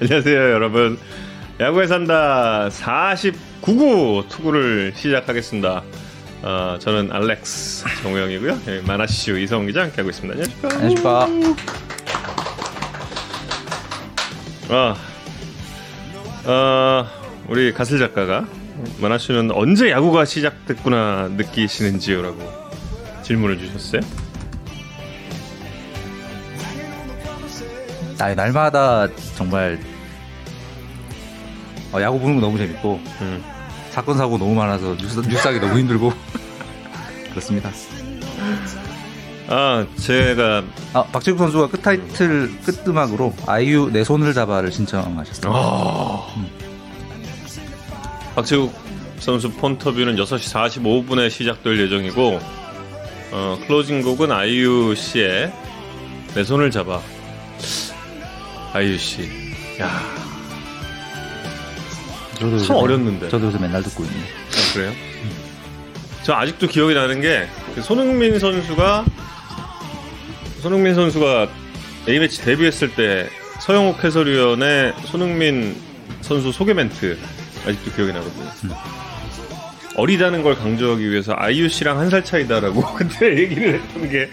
안녕하세요, 여러분. 야구에 산다 49구 투구를 시작하겠습니다. 어, 저는 알렉스 정우영이고요. 예, 마나시슈 이성 기자 함께하고 있습니다. 안녕하십니까. 아, 어, 우리 가슬 작가가 마나슈는 언제 야구가 시작됐구나 느끼시는지요 라고 질문을 주셨어요. 아, 날마다 정말 어, 야구 보는 거 너무 재밌고 음. 사건 사고 너무 많아서 뉴스, 뉴스하기 너무 힘들고 그렇습니다. 아, 제가 아, 박재국 선수가 끝 타이틀 끝음악으로 아이유 내 손을 잡아를 신청하셨어요. 아. 박재욱 선수 폰터뷰는 6시 45분에 시작될 예정이고 어, 클로징 곡은 아이유 씨의 내 손을 잡아 아이유 씨. 야, 저도 참 어렸는데. 저도 요새 맨날 듣고 있는데. 아, 그래요? 저 아직도 기억이 나는 게그 손흥민 선수가 손흥민 선수가 A매치 데뷔했을 때 서형욱 해설위원의 손흥민 선수 소개 멘트 아직도 기억이 나거든요. 어리다는 걸 강조하기 위해서 아이유 씨랑 한 살 차이다라고 그때 얘기를 했던 게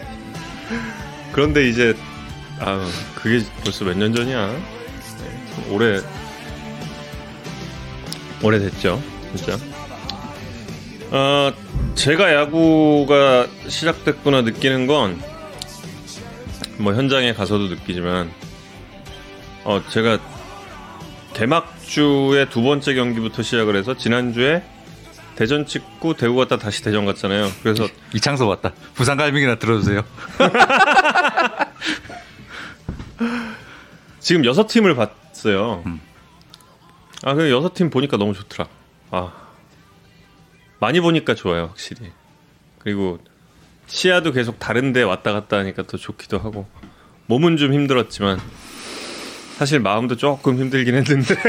그런데 이제 아 그게 벌써 몇 년 전이야. 네, 참 오래 오래됐죠, 진짜. 어, 제가 야구가 시작됐구나 느끼는 건, 뭐, 현장에 가서도 느끼지만, 어, 제가 개막주의 두 번째 경기부터 시작을 해서, 지난주에 대전 찍고 대구 갔다 다시 대전 갔잖아요. 그래서, 이창섭 왔다. 부산 갈비기나 들어주세요. 지금 여섯 팀을 봤어요. 아, 그 여섯 팀 보니까 너무 좋더라. 아. 많이 보니까 좋아요, 확실히. 그리고 시야도 계속 다른데 왔다 갔다 하니까 더 좋기도 하고. 몸은 좀 힘들었지만 사실 마음도 조금 힘들긴 했는데.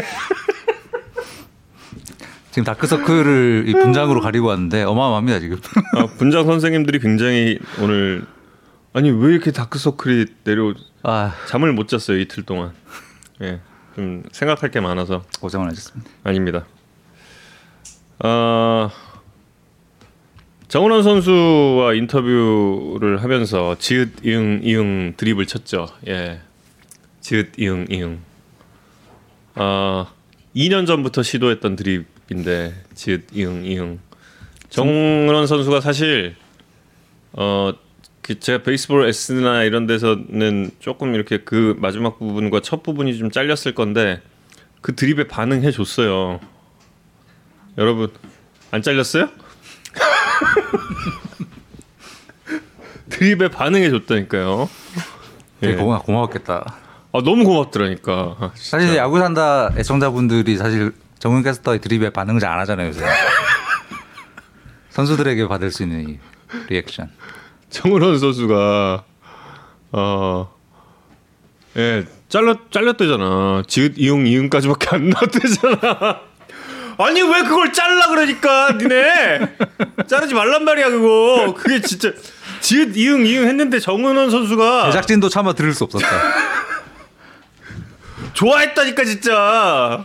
지금 다크서클을 이 분장으로 가리고 왔는데 어마어마합니다 지금. 아, 분장 선생님들이 굉장히 오늘 아니 왜 이렇게 다크서클이 내려 아 잠을 못 잤어요 이틀 동안. 예, 좀 생각할 게 많아서 고생 많으셨습니다. 아닙니다. 어, 정은원 선수와 인터뷰를 하면서 지읒 이응 이응 드립을 쳤죠. 예, 지읒 이응 이응. 어, 2년 전부터 시도했던 드립인데 지읒 이응 이응. 정은원 선수가 사실 어. 그 제가 베이스볼 S나 이런 데서는 조금 이렇게 그 마지막 부분과 첫 부분이 좀 잘렸을 건데 그 드립에 반응해 줬어요. 여러분 안 잘렸어요? 드립에 반응해 줬다니까요. 되게 예. 고마, 고마웠겠다. 아 너무 고맙더라니까. 아. 사실 야구 산다 애청자분들이 사실 정훈 캐스터의 드립에 반응을 잘 안 하잖아요 요새. 선수들에게 받을 수 있는 이 리액션. 정은원 선수가 어. 예, 잘렸 잘렸대잖아. 지읒 이응 이응까지밖에 안 나왔대잖아. 아니 왜 그걸 잘라 그러니까 니네 자르지 말란 말이야 그거. 그게 진짜 지읒 이응 이응 했는데 정은원 선수가 제작진도 차마 들을 수 없었다. 좋아했다니까 진짜.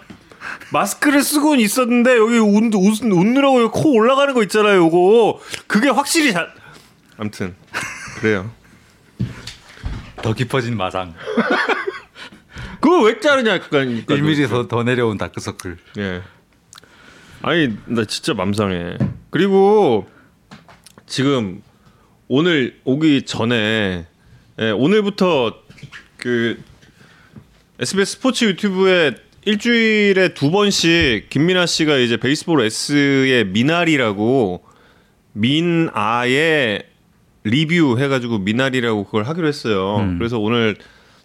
마스크를 쓰고는 있었는데 여기 웃, 웃, 웃느라고 여기 코 올라가는 거 있잖아요. 요거 그게 확실히 잘. 아무튼 그래요. 더 깊어진 마상. 그거 왜 자르냐 그러니까 1mm 더, 더 내려온 다크서클. 예. 아니 나 진짜 맘상해. 그리고 지금 오늘 오기 전에 예, 오늘부터 그 SBS 스포츠 유튜브에 일주일에 두 번씩 김민아 씨가 이제 베이스볼 S의 미나리라고 민아의 리뷰 해가지고 미나리라고 그걸 하기로 했어요. 그래서 오늘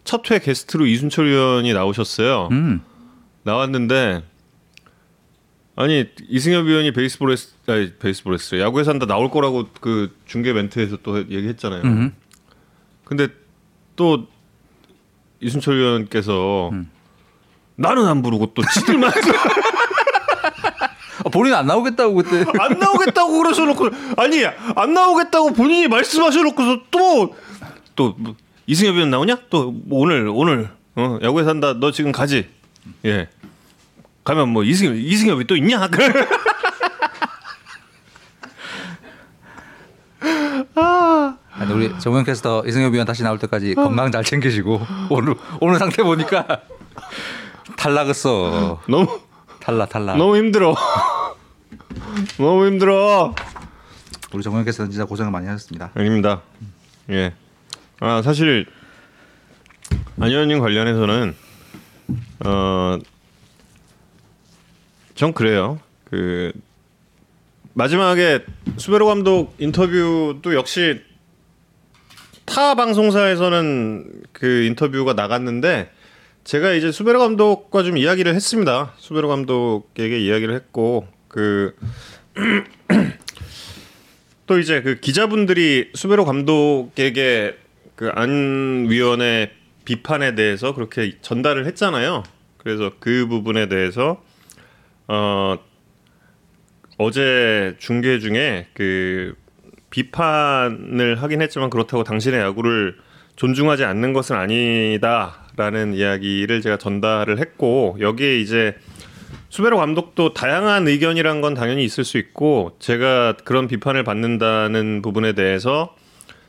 첫 회 게스트로 이순철 의원이 나오셨어요. 음. 나왔는데 아니 이승엽 위원이 베이스볼 S 아니 베이스볼 S 야구에 산다 나올 거라고 그 중계 멘트에서 또 얘기했잖아요. 음. 근데 또 이순철 위원께서 나는 안 부르고 또 지들만 아, 본인 안 나오겠다고 그때. 안 나오겠다고 그러셔 놓고 아니 안 나오겠다고 본인이 말씀하셔 놓고서 또또 뭐, 이승엽 위원 나오냐? 또뭐 오늘 오늘 어, 야구에 산다 너 지금 가지 예. 가면 뭐 이승엽 이승엽이 또 있냐? 아니 우리 정우영 캐스터 이승엽 위원 다시 나올 때까지 건강 잘 챙기시고 오늘 오늘 상태 보니까 탈락했어. 너무 탈락 탈락. 너무 힘들어. 너무 힘들어. 우리 캐스터 진짜 고생을 많이 하셨습니다. 아닙니다. 예. 아 사실 안현님 관련해서는 어. 전 그래요. 그 마지막에 수베로 감독 인터뷰도 역시 타 방송사에서는 그 인터뷰가 나갔는데 제가 이제 수베로 감독과 좀 이야기를 했습니다. 수베로 감독에게 이야기를 했고 그 또 이제 그 기자분들이 수베로 감독에게 그 안 위원의 비판에 대해서 그렇게 전달을 했잖아요. 그래서 그 부분에 대해서 어 어제 중계 중에 그 비판을 하긴 했지만 그렇다고 당신의 야구를 존중하지 않는 것은 아니다라는 이야기를 제가 전달을 했고 여기에 이제 수베로 감독도 다양한 의견이란 건 당연히 있을 수 있고 제가 그런 비판을 받는다는 부분에 대해서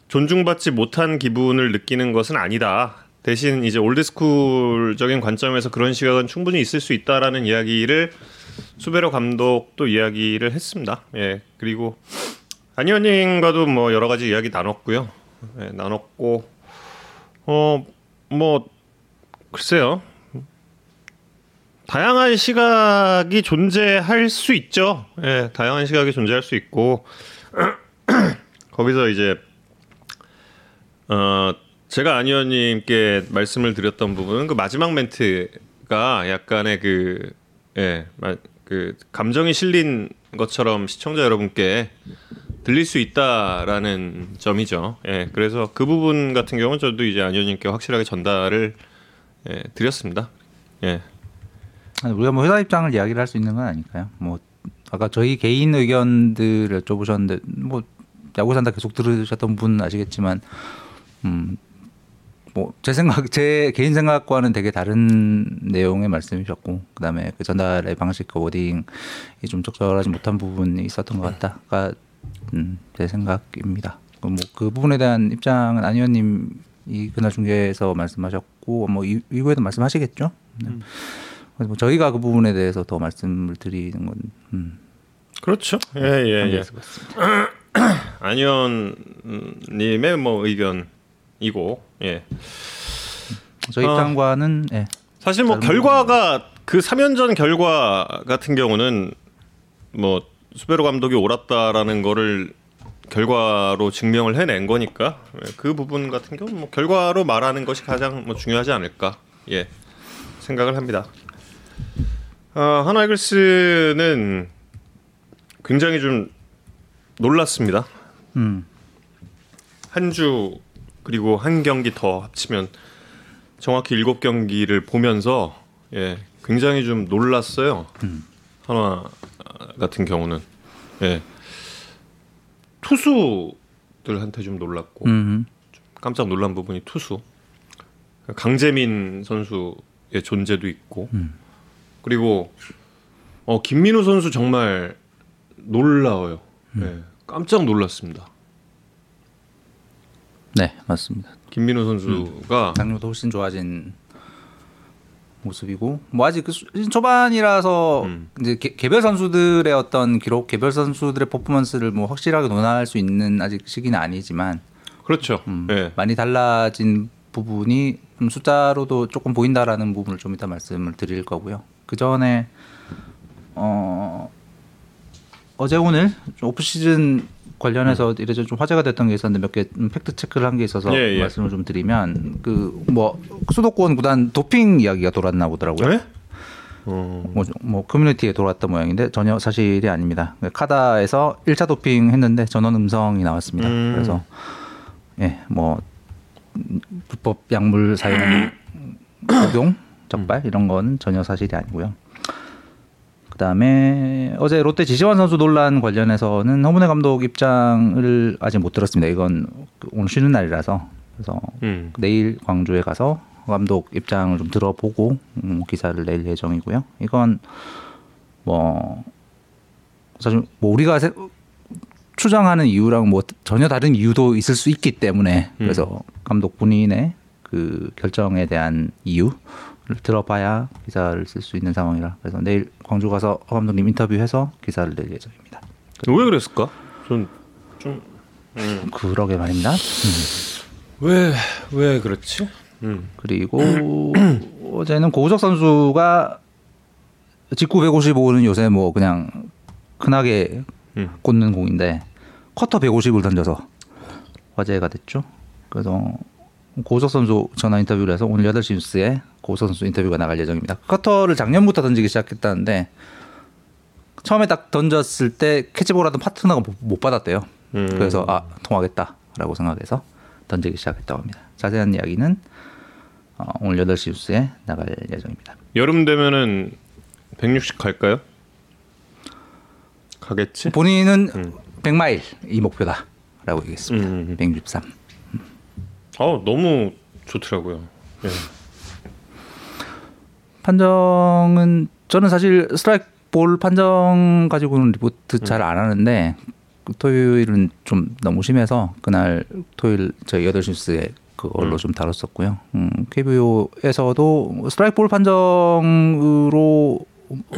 존중받지 못한 기분을 느끼는 것은 아니다. 대신 이제 올드스쿨적인 관점에서 그런 시각은 충분히 있을 수 있다라는 이야기를 수베로 감독도 이야기를 했습니다. 예. 그리고 안현님과도 뭐 여러 가지 이야기 나눴고요. 예, 나눴고 어 뭐 글쎄요. 다양한 시각이 존재할 수 있죠. 예, 다양한 시각이 존재할 수 있고 거기서 이제 어 제가 안 의원님께 말씀을 드렸던 부분은 그 마지막 멘트가 약간의 그 예, 그 감정이 실린 것처럼 시청자 여러분께 들릴 수 있다라는 점이죠. 예, 그래서 그 부분 같은 경우는 저도 이제 안 의원님께 확실하게 전달을 예, 드렸습니다. 예. 우리가 뭐 회사 입장을 이야기를 할 수 있는 건 아니까요. 뭐 아까 저희 개인 의견들을 여쭤보셨는데 뭐 야구 산다 계속 들으셨던 분 아시겠지만 음. 뭐 제 생각 제 개인 생각과는 되게 다른 내용의 말씀이셨고 그다음에 그 전달의 방식 그 워딩이 좀 적절하지 못한 부분이 있었던 것 같다가 음, 제 생각입니다. 뭐그 그 부분에 대한 입장은 안 의원님이 그날 중계에서 말씀하셨고 뭐 이, 이후에도 말씀하시겠죠. 네. 음. 그래서 뭐 저희가 그 부분에 대해서 더 말씀을 드리는 건 음. 그렇죠. 예 예 예. 예. 안현님의 뭐 의견이고 예. 저희 입장과는 어, 예. 사실 뭐 결과가 그 3연전 결과 같은 경우는 뭐 수베로 감독이 옳았다라는 거를 결과로 증명을 해낸 거니까 예, 그 부분 같은 경우 뭐 결과로 말하는 것이 가장 뭐 중요하지 않을까 예 생각을 합니다. 어, 하나 이글스는 굉장히 좀 놀랐습니다. 음. 한주 그리고 한 경기 더 합치면 정확히 일곱 경기를 보면서 예 굉장히 좀 놀랐어요. 음. 하나 같은 경우는 예 투수들한테 좀 놀랐고 음. 좀 깜짝 놀란 부분이 투수 강재민 선수의 존재도 있고 음. 그리고 어 김민우 선수 정말 놀라워요. 음. 네, 깜짝 놀랐습니다. 네, 맞습니다. 김민우 선수가 음. 작년보다 훨씬 좋아진 모습이고 뭐 아직 그 초반이라서 음. 이제 개, 별 선수들의 어떤 기록, 개별 선수들의 퍼포먼스를 뭐 확실하게 논할 수 있는 아직 시기는 아니지만 그렇죠. 음, 네. 많이 달라진 부분이 좀 숫자로도 조금 보인다라는 부분을 좀 이따 말씀을 드릴 거고요. 그 전에 어 어제 오늘 오프 시즌 관련해서 음. 이래저래 좀 화제가 됐던 게 있었는데 몇 개 팩트 체크를 한 게 있어서 예, 예. 말씀을 좀 드리면 그 뭐 수도권 구단 도핑 이야기가 돌았나 보더라고요. 네? 어... 뭐, 뭐 커뮤니티에 돌았던 모양인데 전혀 사실이 아닙니다. KADA에서 1차 도핑 했는데 전원 음성이 나왔습니다. 음... 그래서 예, 뭐 불법 약물 사용 적용 적발 이런 건 전혀 사실이 아니고요. 그다음에 어제 롯데 지시환 선수 논란 관련해서는 허문회 감독 입장을 아직 못 들었습니다. 이건 오늘 쉬는 날이라서 그래서 음. 내일 광주에 가서 감독 입장을 좀 들어보고 음, 기사를 낼 예정이고요. 이건 뭐 사실 뭐 우리가 세, 추정하는 이유랑 뭐 전혀 다른 이유도 있을 수 있기 때문에 그래서 감독 본인의 그 결정에 대한 이유를 들어봐야 기사를 쓸 수 있는 상황이라 그래서 내일 광주 가서 허 감독님 인터뷰해서 기사를 낼 예정입니다. 왜 그랬을까? 전좀 그러게 말입니다. 왜왜 그렇지? 음. 그리고 어제는 고우석 선수가 직구 155는 요새 뭐 그냥 흔하게 음. 꽂는 공인데 커터 150을 던져서 화제가 됐죠. 그래서 고우석 선수 전화 인터뷰를 해서 오늘 8시 뉴스에 고우석 선수 인터뷰가 나갈 예정입니다. 커터를 작년부터 던지기 시작했다는데 처음에 딱 던졌을 때 캐치볼 하던 파트너가 못- 못 받았대요. 음. 그래서 아 통하겠다라고 생각해서 던지기 시작했다고 합니다. 자세한 이야기는 어, 오늘 8시 뉴스에 나갈 예정입니다. 여름 되면은 160 갈까요? 가겠지? 본인은 음. 100마일 이 목표다라고 얘기했습니다. 음. 163. 어 너무 좋더라고요. 예. 판정은 저는 사실 스트라이크 볼 판정 가지고는 리포트 잘 안 하는데 그 토요일은 좀 너무 심해서 그날 토요일 저희 8시 뉴스에 그걸로 좀 다뤘었고요. 음, KBO에서도 스트라이크 볼 판정으로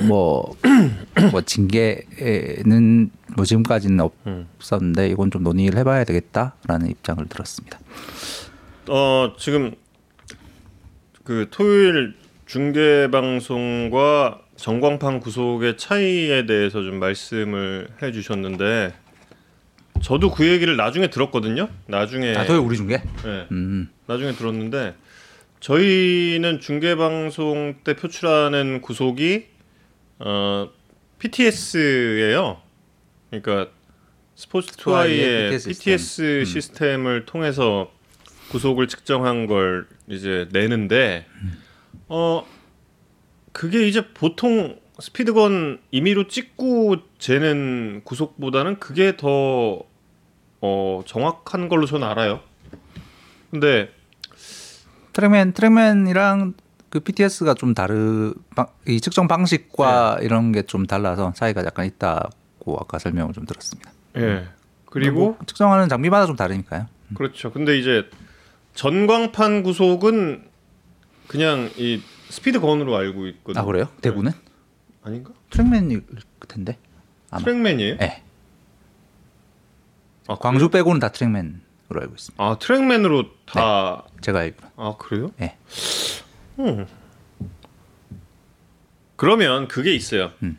뭐, 뭐 징계는 뭐 지금까지는 음. 없었는데 이건 좀 논의를 해봐야 되겠다라는 입장을 들었습니다. 어 지금 그 토요일 중계 방송과 전광판 구속의 차이에 대해서 좀 말씀을 해주셨는데 저도 그 얘기를 나중에 들었거든요. 나중에 아, 토요일 우리 중계? 예, 음, 나중에 들었는데 저희는 중계 방송 때 표출하는 구속이 어 PTS예요. 그러니까 스포츠 투아이의 투아이의 PTS, PTS 시스템을 통해서 구속을 측정한 걸 이제 내는데 어 그게 이제 보통 스피드건 임의로 찍고 재는 구속보다는 그게 더 어, 정확한 걸로 저는 알아요. 근데 트랙맨 트랙맨이랑 그 PTS가 좀 다르 방- 이 측정 방식과 이런 게 좀 달라서 차이가 약간 있다고 아까 설명을 좀 들었습니다. 예. 그리고 뭐 측정하는 장비마다 좀 다르니까요. 그렇죠. 근데 이제 전광판 구속은 그냥 이 스피드 건으로 알고 있거든요. 아 그래요? 대구는 아닌가? 트랙맨일 텐데. 아마. 트랙맨이에요? 네. 아, 광주 빼고는 다 트랙맨으로 알고 있습니다. 아 트랙맨으로 다. 제가 알기로. 아 그래요? 네. 음. 그러면 그게 있어요. 음.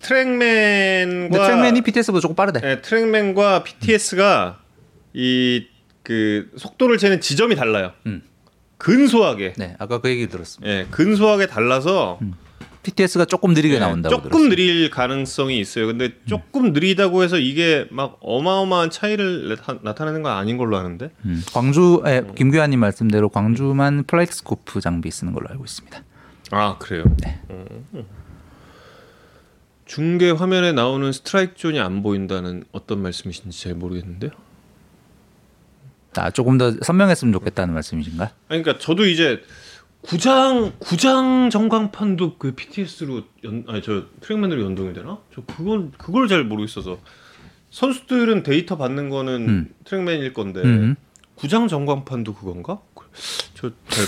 트랙맨과 트랙맨이 PTS보다 조금 빠르대. 네, 트랙맨과 PTS가 이그 속도를 재는 지점이 달라요. 음. 근소하게. 네, 아까 그 얘기 들었습니다. 예, 근소하게 달라서 PTS가 조금 느리게 예, 나온다고 조금 들었어요. 느릴 가능성이 있어요. 근데 조금 느리다고 해서 이게 막 어마어마한 차이를 나타, 내는건 아닌 걸로 아는데. 음. 광주, 에, 김규환님 말씀대로 광주만 FlightScope 장비 쓰는 걸로 알고 있습니다. 아 그래요. 네. 음. 중계 화면에 나오는 스트라이크 존이 안 보인다는 어떤 말씀이신지 잘 모르겠는데요. 아, 조금 더 선명했으면 좋겠다는 말씀이신가요? 아니, 그러니까 저도 이제 구장 구장 전광판도 그 PTS로 연 아니 저 트랙맨으로 연동이 되나? 저 그건 그걸 잘 모르겠어서 선수들은 데이터 받는 거는 음. 트랙맨일 건데 음. 구장 전광판도 그건가? 저 잘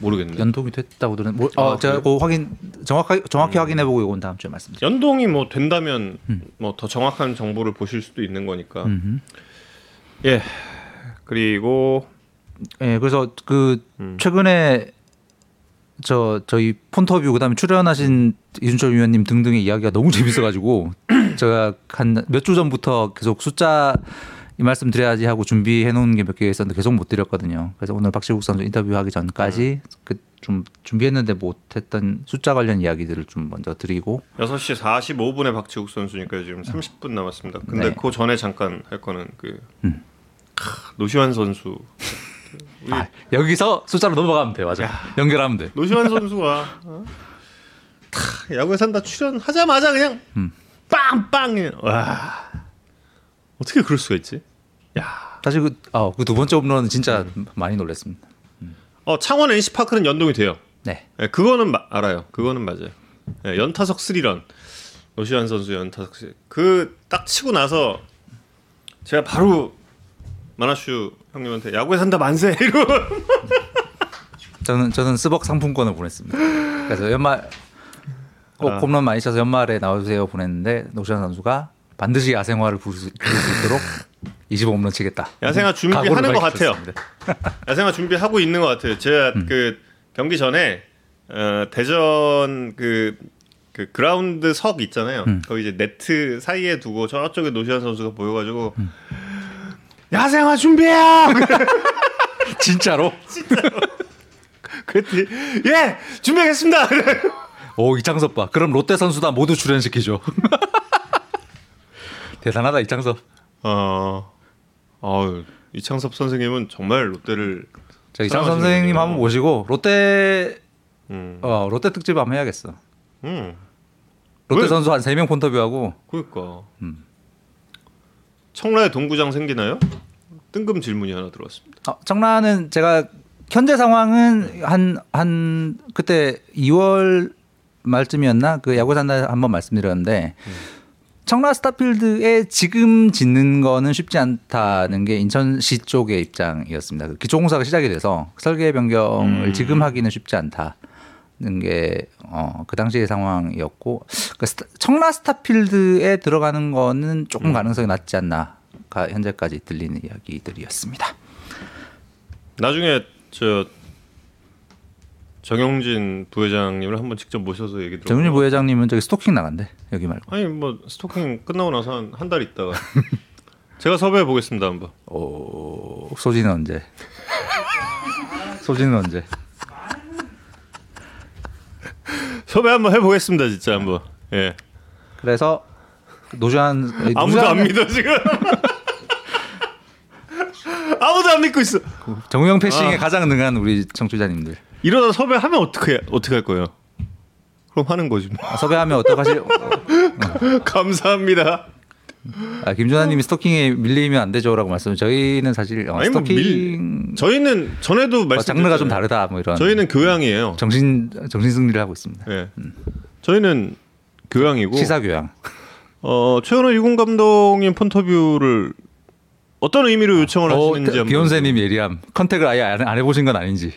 모르겠네. 연동이 됐다고 들은. 뭐, 어, 아, 제가 그 확인 정확하게 정확히 음. 확인해 보고 이건 다음 주에 말씀드릴게요. 연동이 뭐 된다면 음. 뭐더 정확한 정보를 보실 수도 있는 거니까. 음. 예. 그리고 예, 그래서 그 음. 최근에 저 저희 폰터뷰 그다음에 출연하신 이준철 위원님 등등의 이야기가 너무 재밌어가지고 제가 한 몇 주 전부터 계속 숫자 이 말씀 드려야지 하고 준비해 놓은 게 몇 개 있었는데 계속 못 드렸거든요. 그래서 오늘 박시국 선수 인터뷰하기 전까지 그좀 준비했는데 못했던 숫자 관련 이야기들을 좀 먼저 드리고 6시 45분에 박지국 선수니까 지금 30분 남았습니다. 근데 네. 그 전에 잠깐 할 거는 그 음. 크, 노시환 선수. 아, 여기서 숫자로 넘어가면 돼 맞아 연결하면 돼. 노시환 선수가 어? 탁, 야구에 산다 출연하자마자 그냥 음. 빵빵 와 어떻게 그럴 수가 있지? 야, 사실 그두 번째 홈런은 진짜 많이 놀랐습니다. 어 창원 NC 파크는 연동이 돼요. 네. 예, 그거는 마- 알아요. 그거는 맞아요. 예, 연타석 스리런 노시환 선수 연타석 스리 그딱 치고 나서 제가 바로 마나슈 형님한테 야구에 산다 만세 이러. 저는 저는 스벅 상품권을 보냈습니다. 그래서 연말 꼭 아. 홈런 많이 쳐서 연말에 나와주세요 보냈는데 노시환 선수가 반드시 야생화를 부를 수, 부를 수 있도록 25홈런 치겠다. 야생화 준비하는 것 같아요. 야생화 준비하고 있는 것 같아요. 제가 음. 그 경기 전에 어, 대전 그, 그 그라운드 석 있잖아요. 음. 거기 이제 네트 사이에 두고 저쪽에 노시환 선수가 보여가지고 음. 야생화 준비해요. 진짜로? 그랬더니 예 준비하겠습니다. 오 이창섭 봐. 그럼 롯데 선수 다 모두 출연시키죠. 대단하다 이창섭. 어, 어 이창섭 선생님은 정말 롯데를 저 이창섭 선생님. 한번 모시고 롯데 음, 어 롯데 특집 한번 해야겠어. 음, 롯데 왜? 선수 한 세 명 폰터뷰하고 그러니까 음. 청라에 동구장 생기나요? 뜬금 질문이 하나 들어왔습니다. 어, 청라는 제가 현재 상황은 한한 그때 2월 말쯤이었나 그 야구 산다 한번 말씀드렸는데 청라 스타필드에 지금 짓는 거는 쉽지 않다는 게 인천시 쪽의 입장이었습니다. 그 기초공사가 시작이 돼서 설계 변경을 음. 지금 하기는 쉽지 않다 는 게 어, 그 당시의 상황이었고 그 스타- 청라 스타필드에 들어가는 거는 조금 가능성이 낮지 않나가 현재까지 들리는 이야기들이었습니다. 나중에 저 정영진 부회장님을 한번 직접 모셔서 얘기 들어. 정윤희 부회장님은 저기 스토킹 나간대 여기 말고. 아니 뭐 스토킹 끝나고 나서 한 한 달 있다가 제가 섭외해 보겠습니다 한번. 오 소진은 언제? 소진은 언제? 섭외 한번 해보겠습니다 진짜 한번. 예. 그래서 노주한 아무도 안 믿어 지금. 아무도 안 믿고 있어. 정우영 패싱에 아. 가장 능한 우리 청취자님들 이러다 섭외하면 어떻게 어떻게 할 거예요? 그럼 하는 거지 뭐. 아, 섭외하면 어떡하실? 감사합니다. 아, 김준하님이 스토킹에 밀리면 안 되죠라고 말씀. 저희는 사실 어, 아니, 뭐 스토킹 밀- 저희는 전에도 어, 말씀 장르가 좀 다르다 뭐 이런. 저희는 교양이에요. 정신 정신 승리를 하고 있습니다. 예. 저희는 교양이고 시사 교양. 어 최현우 이군 감독님 폰터뷰를 어떤 의미로 요청을 어, 하시는지 한번 비욘세님 예리함. 컨택을 아예 안, 안 해보신 건 아닌지.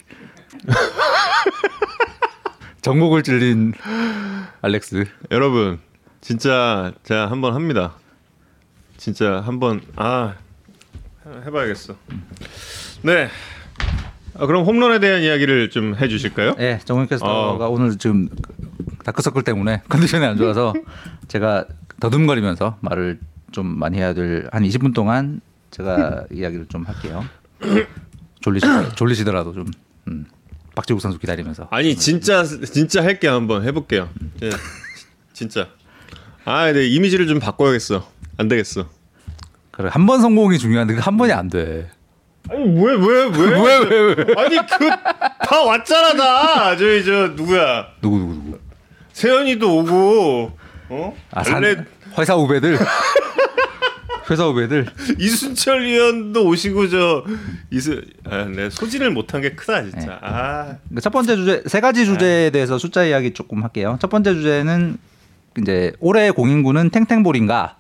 전곡을 찔린 알렉스. 여러분 진짜 제가 한번 합니다. 진짜 한번 아 해봐야겠어. 네. 아, 그럼 홈런에 대한 이야기를 좀 해주실까요? 네, 정훈 캐스터가 어. 오늘 지금 다크서클 때문에 컨디션이 안 좋아서 제가 더듬거리면서 말을 좀 많이 해야 될 한 20분 동안 제가 이야기를 좀 할게요. 졸리시 졸리시더라도 좀 음, 박지국 선수 기다리면서 아니 진짜 진짜 할게 한번 해볼게요. 예, 진짜. 아, 네 이미지를 좀 바꿔야겠어. 안 되겠어. 그래 한 번 성공이 중요한데 그 한 번이 안 돼. 아니 왜왜 왜? 왜 왜 왜? 아니 그 다 왔잖아 다. 저희 저 누구야? 누구 누구 누구? 세연이도 오고 어? 아, 산, 원래 회사 후배들. 회사 후배들. 이순철 위원도 오시고 저 이수 아, 내 소진을 못한 게 크다 진짜. 네. 아, 첫 번째 주제 세 가지 주제에 대해서 숫자 이야기 조금 할게요. 첫 번째 주제는 이제 올해 공인구는 탱탱볼인가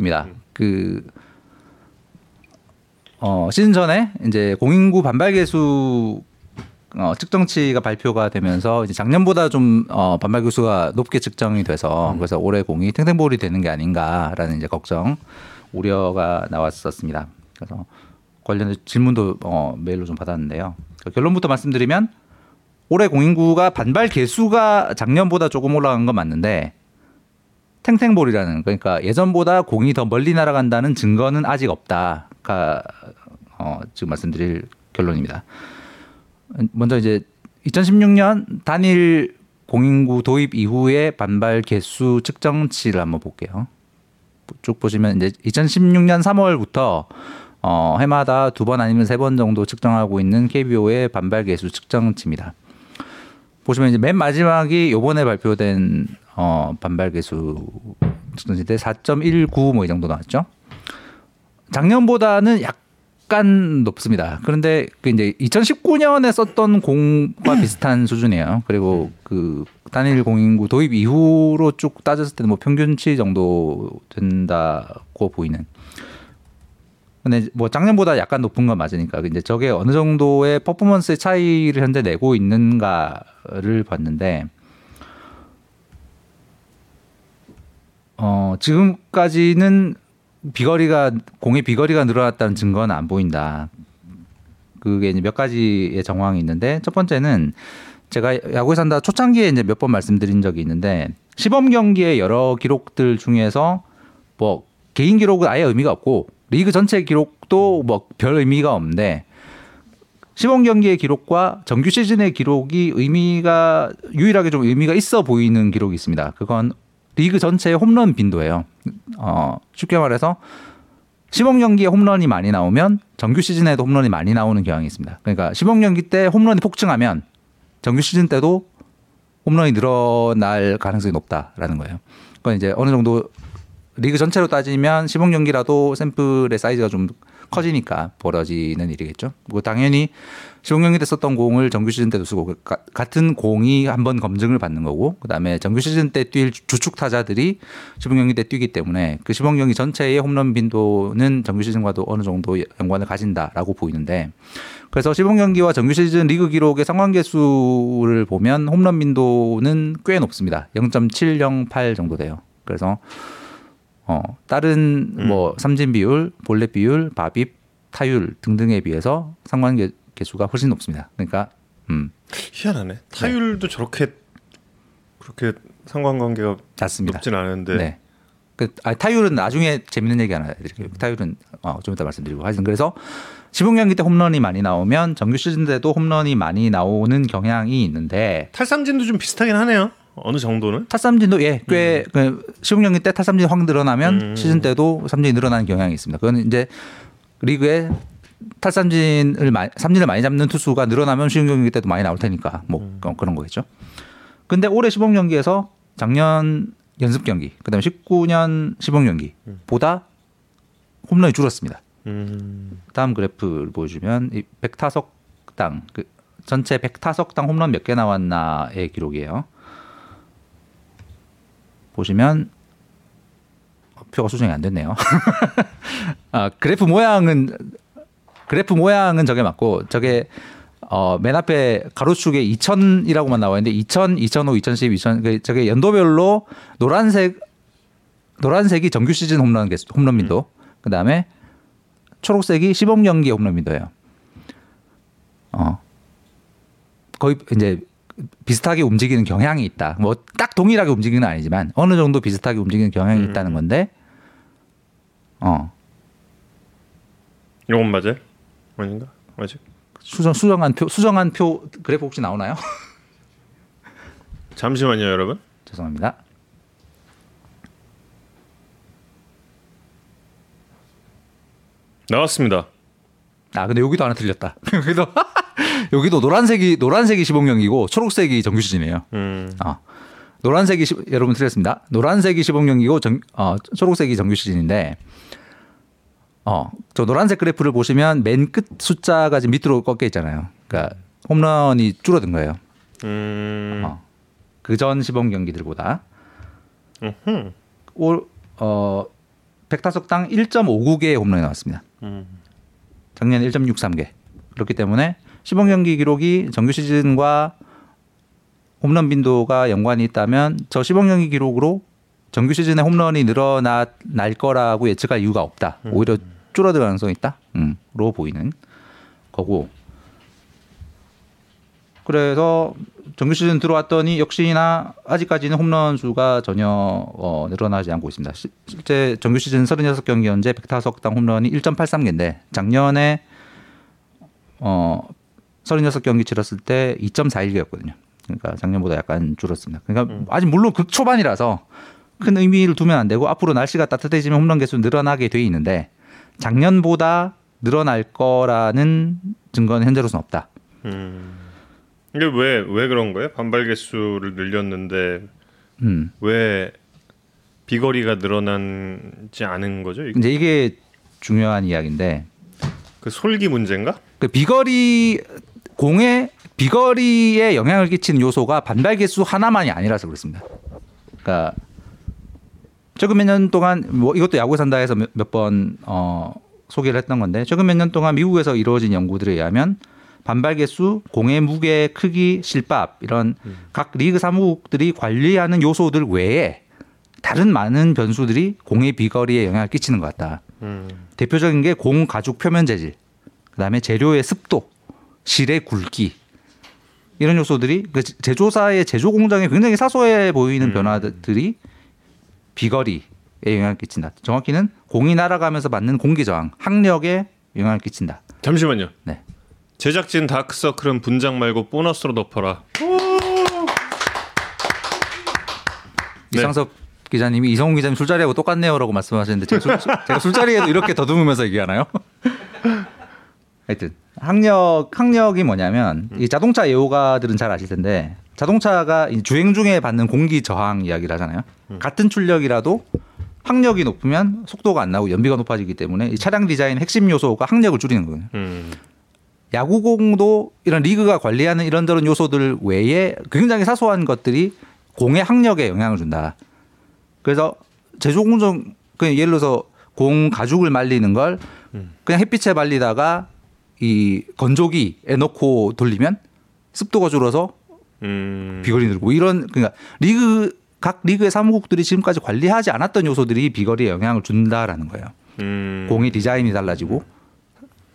입니다. 그 어, 시즌 전에 이제 공인구 반발 개수 어, 측정치가 발표가 되면서 이제 작년보다 좀 어, 반발 개수가 높게 측정이 돼서 그래서 올해 공이 탱탱볼이 되는 게 아닌가라는 이제 걱정 우려가 나왔었습니다. 그래서 관련된 질문도 어, 메일로 좀 받았는데요. 결론부터 말씀드리면 올해 공인구가 반발 개수가 작년보다 조금 올라간 건 맞는데 탱탱볼이라는 그러니까 예전보다 공이 더 멀리 날아간다는 증거는 아직 없다가 어, 지금 말씀드릴 결론입니다. 먼저 이제 2016년 단일 공인구 도입 이후의 반발 개수 측정치를 한번 볼게요. 쭉 보시면 이제 2016년 3월부터 어, 해마다 두 번 아니면 세 번 정도 측정하고 있는 KBO의 반발 개수 측정치입니다. 보시면 이제 맨 마지막이 요번에 발표된 어, 반발 개수 측정치 때4.19 뭐 이 정도 나왔죠. 작년보다는 약간 높습니다. 그런데 그 이제 2019년에 썼던 공과 비슷한 수준이에요. 그리고 그 단일 공인구 도입 이후로 쭉 따졌을 때는 뭐 평균치 정도 된다고 보이는. 근데 뭐 작년보다 약간 높은 건 맞으니까 이제 저게 어느 정도의 퍼포먼스의 차이를 현재 내고 있는가를 봤는데 어 지금까지는 비거리가 공의 비거리가 늘어났다는 증거는 안 보인다. 그게 이제 몇 가지의 정황이 있는데 첫 번째는 제가 야구에 산다 초창기에 이제 몇 번 말씀드린 적이 있는데 시범 경기의 여러 기록들 중에서 뭐 개인 기록은 아예 의미가 없고 리그 전체 기록도 뭐 별 의미가 없는데 시범 경기의 기록과 정규 시즌의 기록이 의미가 유일하게 좀 의미가 있어 보이는 기록이 있습니다. 그건 리그 전체의 홈런 빈도예요. 어, 쉽게 말해서 시범 경기에 홈런이 많이 나오면 정규 시즌에도 홈런이 많이 나오는 경향이 있습니다. 그러니까 시범 경기 때 홈런이 폭증하면 정규 시즌 때도 홈런이 늘어날 가능성이 높다라는 거예요. 그건 이제 어느 정도 리그 전체로 따지면 시범 경기라도 샘플의 사이즈가 좀 커지니까 벌어지는 일이겠죠. 뭐 당연히 시범 경기 때 썼던 공을 정규 시즌 때도 쓰고 가, 같은 공이 한번 검증을 받는 거고 그다음에 정규 시즌 때 뛸 주축 타자들이 시범 경기 때 뛰기 때문에 그 시범 경기 전체의 홈런 빈도는 정규 시즌과도 어느 정도 연관을 가진다라고 보이는데 그래서 시범 경기와 정규 시즌 리그 기록의 상관계수를 보면 홈런 빈도는 꽤 높습니다. 0.708 정도 돼요. 그래서 어, 다른 음. 뭐 삼진 비율, 볼넷 비율, 밥입, 타율 등등에 비해서 상관계 계수가 훨씬 높습니다. 그러니까 음, 희한하네. 타율도 저렇게 그렇게 상관관계가 낮습니다. 높진 않은데 네. 그 아, 타율은 나중에 재밌는 얘기 하나 해드릴게요. 타율은 어, 좀 이따 말씀드리고 하여튼 그래서 시범 경기 때 홈런이 많이 나오면 정규 시즌 때도 홈런이 많이 나오는 경향이 있는데 탈삼진도 좀 비슷하긴 하네요. 어느 정도는? 타삼진도 예, 꽤그 시범 경기 때 타삼진 확 늘어나면 음. 시즌 때도 삼진이 늘어나는 경향이 있습니다. 그거는 이제 리그에 탈삼진을 많이, 삼진을 많이 잡는 투수가 늘어나면 시범 경기 때도 많이 나올 테니까 뭐 어, 그런 거겠죠. 근데 올해 시범 경기에서 작년 연습 경기, 그다음에 19년 시범 경기보다 홈런이 줄었습니다. 음. 다음 그래프를 보여주면 이 백타석당 그 전체 백타석당 홈런 몇 개 나왔나의 기록이에요. 보시면 어, 표가 수정이 안 됐네요. 아, 그래프 모양은 그래프 모양은 저게 맞고 저게 어, 맨 앞에 가로축에 2000이라고만 나와 있는데 2000, 2005, 2010, 2000 그 저게 연도별로 노란색 노란색이 정규 시즌 홈런 개수, 홈런 빈도. 그다음에 초록색이 시범 경기 홈런 빈도예요. 어. 거의 이제 비슷하게 움직이는 경향이 있다. 뭐 딱 동일하게 움직이는 건 아니지만 어느 정도 비슷하게 움직이는 경향이 음. 있다는 건데 어. 이건 맞아요? 아닌가? 맞아. 수정 수정한 표 수정한 표 그래프 혹시 나오나요? 잠시만요, 여러분. 죄송합니다. 나왔습니다. 아 근데 여기도 하나 틀렸다. 여기도 여기도 노란색이 노란색이 시범 경기고 초록색이 정규 시즌이에요. 음. 아 노란색이 시, 여러분 틀렸습니다. 노란색이 시범 경기고 정, 어, 초록색이 정규 시즌인데 어 저 노란색 그래프를 보시면 맨 끝 숫자가 지금 밑으로 꺾여 있잖아요. 그러니까 홈런이 줄어든 거예요. 음. 어. 그전 시범 경기들보다 음흠. 올 어, 백타석당 1.59개의 홈런이 나왔습니다. 음. 작년 1.63개. 그렇기 때문에 시범 경기 기록이 정규 시즌과 홈런 빈도가 연관이 있다면 저 시범 경기 기록으로 정규 시즌에 홈런이 늘어날 거라고 예측할 이유가 없다. 오히려 줄어들 가능성이 있다. 음, 로 보이는 거고. 그래서 정규 시즌 들어왔더니 역시나 아직까지는 홈런 수가 전혀 어, 늘어나지 않고 있습니다. 시- 실제 정규 시즌 36경기 현재 100타석당 홈런이 1.83개인데 작년에 어 36 경기 치렀을 때 2.41개였거든요. 그러니까 작년보다 약간 줄었습니다. 그러니까 아직 물론 극 초반이라서 큰 의미를 두면 안 되고 앞으로 날씨가 따뜻해지면 홈런 개수 늘어나게 돼 있는데 작년보다 늘어날 거라는 증거는 현재로서는 없다. 음. 이게 왜 왜 그런 거예요? 반발 개수를 늘렸는데 음. 왜 비거리가 늘어나지 않은 거죠? 이게? 이제 이게 중요한 이야기인데 그 솔기 문제인가? 그 비거리 공의 비거리에 영향을 끼치는 요소가 반발 개수 하나만이 아니라서 그렇습니다. 그러니까 최근 몇 년 동안 뭐 이것도 야구 산다에서 몇번 어, 소개를 했던 건데 최근 몇 년 동안 미국에서 이루어진 연구들에 의하면 반발 개수, 공의 무게, 크기, 실밥 이런 음. 각 리그 사무국들이 관리하는 요소들 외에 다른 많은 변수들이 공의 비거리에 영향을 끼치는 것 같다. 음. 대표적인 게 공 가죽 표면 재질, 그다음에 재료의 습도, 실의 굵기 이런 요소들이 그 제조사의 제조 공장에 굉장히 사소해 보이는 음. 변화들이 비거리에 영향을 끼친다. 정확히는 공이 날아가면서 받는 공기 저항, 항력에 영향을 끼친다. 잠시만요. 네. 제작진 다크서클은 분장 말고 보너스로 덮어라. 이상섭 기자님이 이성훈 기자님 술자리하고 똑같네요라고 말씀하셨는데 제가, 술, 제가 술자리에도 이렇게 더듬으면서 얘기하나요? 하여튼 학력 학력이 뭐냐면 이 자동차 애호가들은 잘 아실 텐데 자동차가 주행 중에 받는 공기 저항 이야기를 하잖아요. 음. 같은 출력이라도 학력이 높으면 속도가 안 나고 연비가 높아지기 때문에 이 차량 디자인 핵심 요소가 학력을 줄이는 거예요. 음. 야구공도 이런 리그가 관리하는 이런저런 요소들 외에 굉장히 사소한 것들이 공의 학력에 영향을 준다. 그래서 제조 공정 그냥 예를 들어서 공 가죽을 말리는 걸 음. 그냥 햇빛에 말리다가 이 건조기에 넣고 돌리면 습도가 줄어서 음. 비거리 늘고 이런 그러니까 리그 각 리그의 사무국들이 지금까지 관리하지 않았던 요소들이 비거리에 영향을 준다라는 거예요. 음. 공의 디자인이 달라지고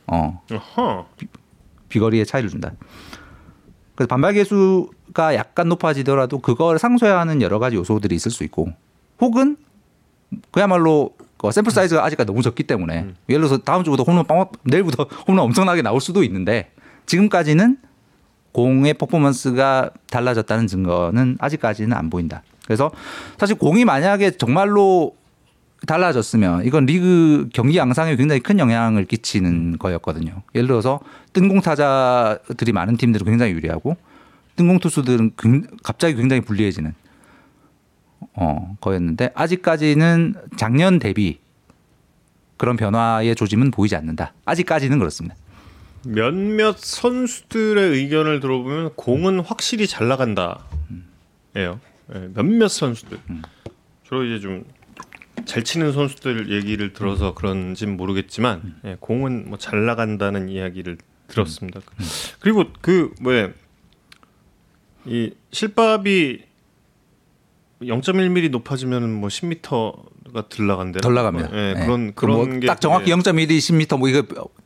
어 비, 비거리에 차이를 준다. 그래서 반발 계수가 약간 높아지더라도 그걸 상쇄하는 여러 가지 요소들이 있을 수 있고 혹은 그야말로 그 샘플 사이즈가 아직까지 너무 적기 때문에 음. 예를 들어서 다음 주부터 홈런 빵 내일부터 홈런 엄청나게 나올 수도 있는데 지금까지는 공의 퍼포먼스가 달라졌다는 증거는 아직까지는 안 보인다. 그래서 사실 공이 만약에 정말로 달라졌으면 이건 리그 경기 양상에 굉장히 큰 영향을 끼치는 거였거든요. 예를 들어서 뜬공 타자들이 많은 팀들은 굉장히 유리하고 뜬공 투수들은 갑자기 굉장히 불리해지는 어, 거였는데 아직까지는 작년 대비 그런 변화의 조짐은 보이지 않는다. 아직까지는 그렇습니다. 몇몇 선수들의 의견을 들어보면 공은 확실히 잘 나간다. 예요. 네, 몇몇 선수들. 음. 주로 이제 좀 잘 치는 선수들 얘기를 들어서 음. 그런진 모르겠지만 음. 예, 공은 뭐 잘 나간다는 이야기를 들었습니다. 음. 음. 그리고 그 뭐에 이 실밥이 0.1mm 높아지면 뭐 10m가 들 나간대. 덜 나갑니다. 네, 네. 그런 그뭐 그런 뭐 게딱 정확히 네. 0.1 10m 뭐 이거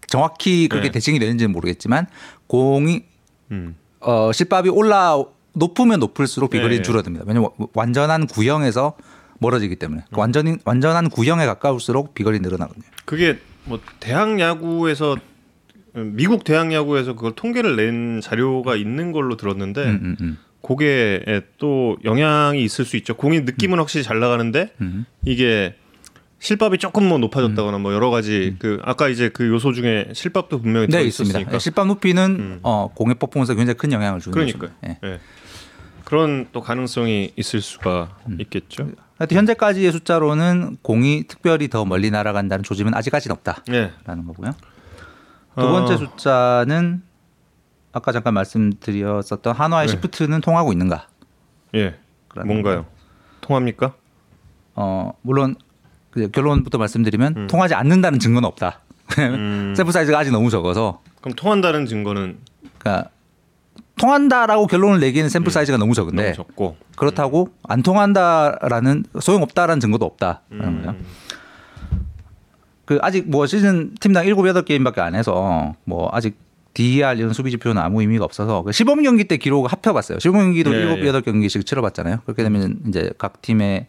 정확히 그렇게 네. 대칭이 되는지는 모르겠지만 공이 음. 어 실밥이 올라 높으면 높을수록 비거리 네. 줄어듭니다. 왜냐면 완전한 구형에서 멀어지기 때문에 음. 완전히 완전한 구형에 가까울수록 비거리 늘어나거든요. 그게 뭐 대학 야구에서 미국 대학 야구에서 그걸 통계를 낸 자료가 있는 걸로 들었는데 음, 음, 음. 고개에 또 영향이 있을 수 있죠. 공이 느낌은 음. 확실히 잘 나가는데 음. 이게 실밥이 조금 뭐 높아졌다거나 음. 뭐 여러 가지 음. 그 아까 이제 그 요소 중에 실밥도 분명히 네, 있습니다. 실밥 높이는 음. 어, 공의 퍼포먼스에 굉장히 큰 영향을 주는 그러니까 네. 네. 그런 또 가능성이 있을 수가 음. 있겠죠. 하여튼 현재까지의 숫자로는 공이 특별히 더 멀리 날아간다는 조짐은 아직까지는 없다라는 네. 거고요. 두 번째 어... 숫자는 아까 잠깐 말씀드렸었던 한화의 네. 시프트는 통하고 있는가? 예. 뭔가요? 통합니까? 어 물론 그 결론부터 말씀드리면 음. 통하지 않는다는 증거는 없다. 음. 샘플 사이즈가 아직 너무 적어서. 그럼 통한다는 증거는? 그러니까 통한다라고 결론을 내기는 샘플 음. 사이즈가 너무 적은데 너무 적고. 그렇다고 안 통한다라는 소용없다라는 증거도 없다라는 음. 거예요. 그 아직 뭐 시즌 팀당 7, 8게임밖에 안 해서 뭐 아직 DER 이런 수비 지표는 아무 의미가 없어서 그 시범 경기 때 기록 합혀봤어요. 시범 경기도 네, 7, 8경기씩 치러봤잖아요. 그렇게 되면 이제 각 팀의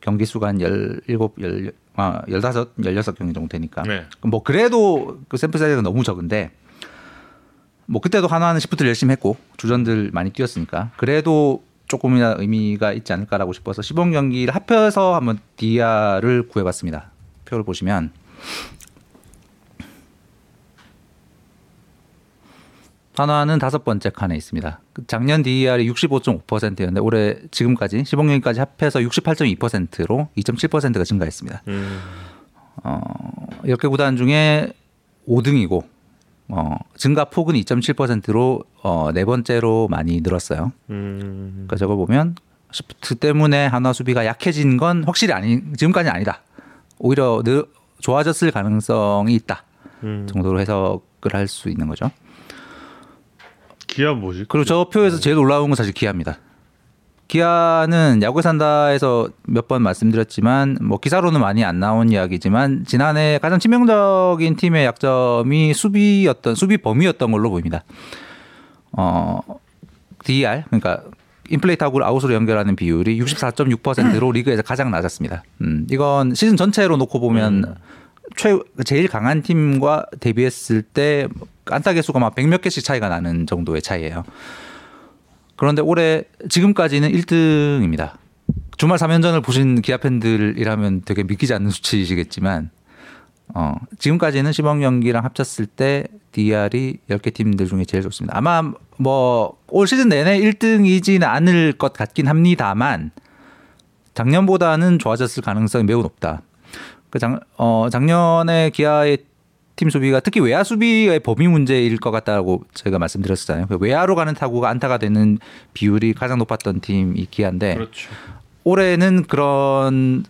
경기 수가 한 17, 10, 아, 15, 16경기 정도 되니까. 네. 뭐 그래도 그 샘플 사이즈가 너무 적은데 뭐 그때도 하나는 시프트를 열심히 했고 주전들 많이 뛰었으니까 그래도 조금이나 의미가 있지 않을까라고 싶어서 시범 경기를 합해서 한번 DR을 구해봤습니다. 표를 보시면 한화는 다섯 번째 칸에 있습니다. 그 작년 DER이 65.5%였는데 올해 지금까지 시범경기까지 합해서 68.2%로 2.7%가 증가했습니다. 음. 어, 10개 구단 중에 5등이고 어, 증가 폭은 2.7%로 어, 네 번째로 많이 늘었어요. 음. 그러니까 저걸 보면 시프트 때문에 한화 수비가 약해진 건 확실히 아니 지금까지 아니다. 오히려 늘 좋아졌을 가능성이 있다 음. 정도로 해석을 할 수 있는 거죠. 기아 뭐지? 그리고 저 표에서 제일 올라온 건 사실 기아입니다. 기아는 야구에 산다에서 몇 번 말씀드렸지만 뭐 기사로는 많이 안 나온 이야기지만 지난해 가장 치명적인 팀의 약점이 수비였던 수비 범위였던 걸로 보입니다. 어 DER 그러니까 인플레이 타구를 아웃으로 연결하는 비율이 64.6%로 리그에서 가장 낮았습니다. 음, 이건 시즌 전체로 놓고 보면 최 제일 강한 팀과 대비했을 때 안타 개수가 막 백 몇 개씩 차이가 나는 정도의 차이예요. 그런데 올해 지금까지는 1등입니다. 주말 3연전을 보신 기아 팬들이라면 되게 믿기지 않는 수치이시겠지만 어, 지금까지는 시범 경기랑 합쳤을 때 DR이 10개 팀들 중에 제일 좋습니다. 아마 뭐 올 시즌 내내 1등이지는 않을 것 같긴 합니다만 작년보다는 좋아졌을 가능성이 매우 높다. 그 작, 어, 작년에 기아의 팀 수비가 특히 외야 수비의 범위 문제일 것 같다고 제가 말씀드렸었잖아요. 그 외야로 가는 타구가 안타가 되는 비율이 가장 높았던 팀이 기아인데 그렇죠. 올해는 그런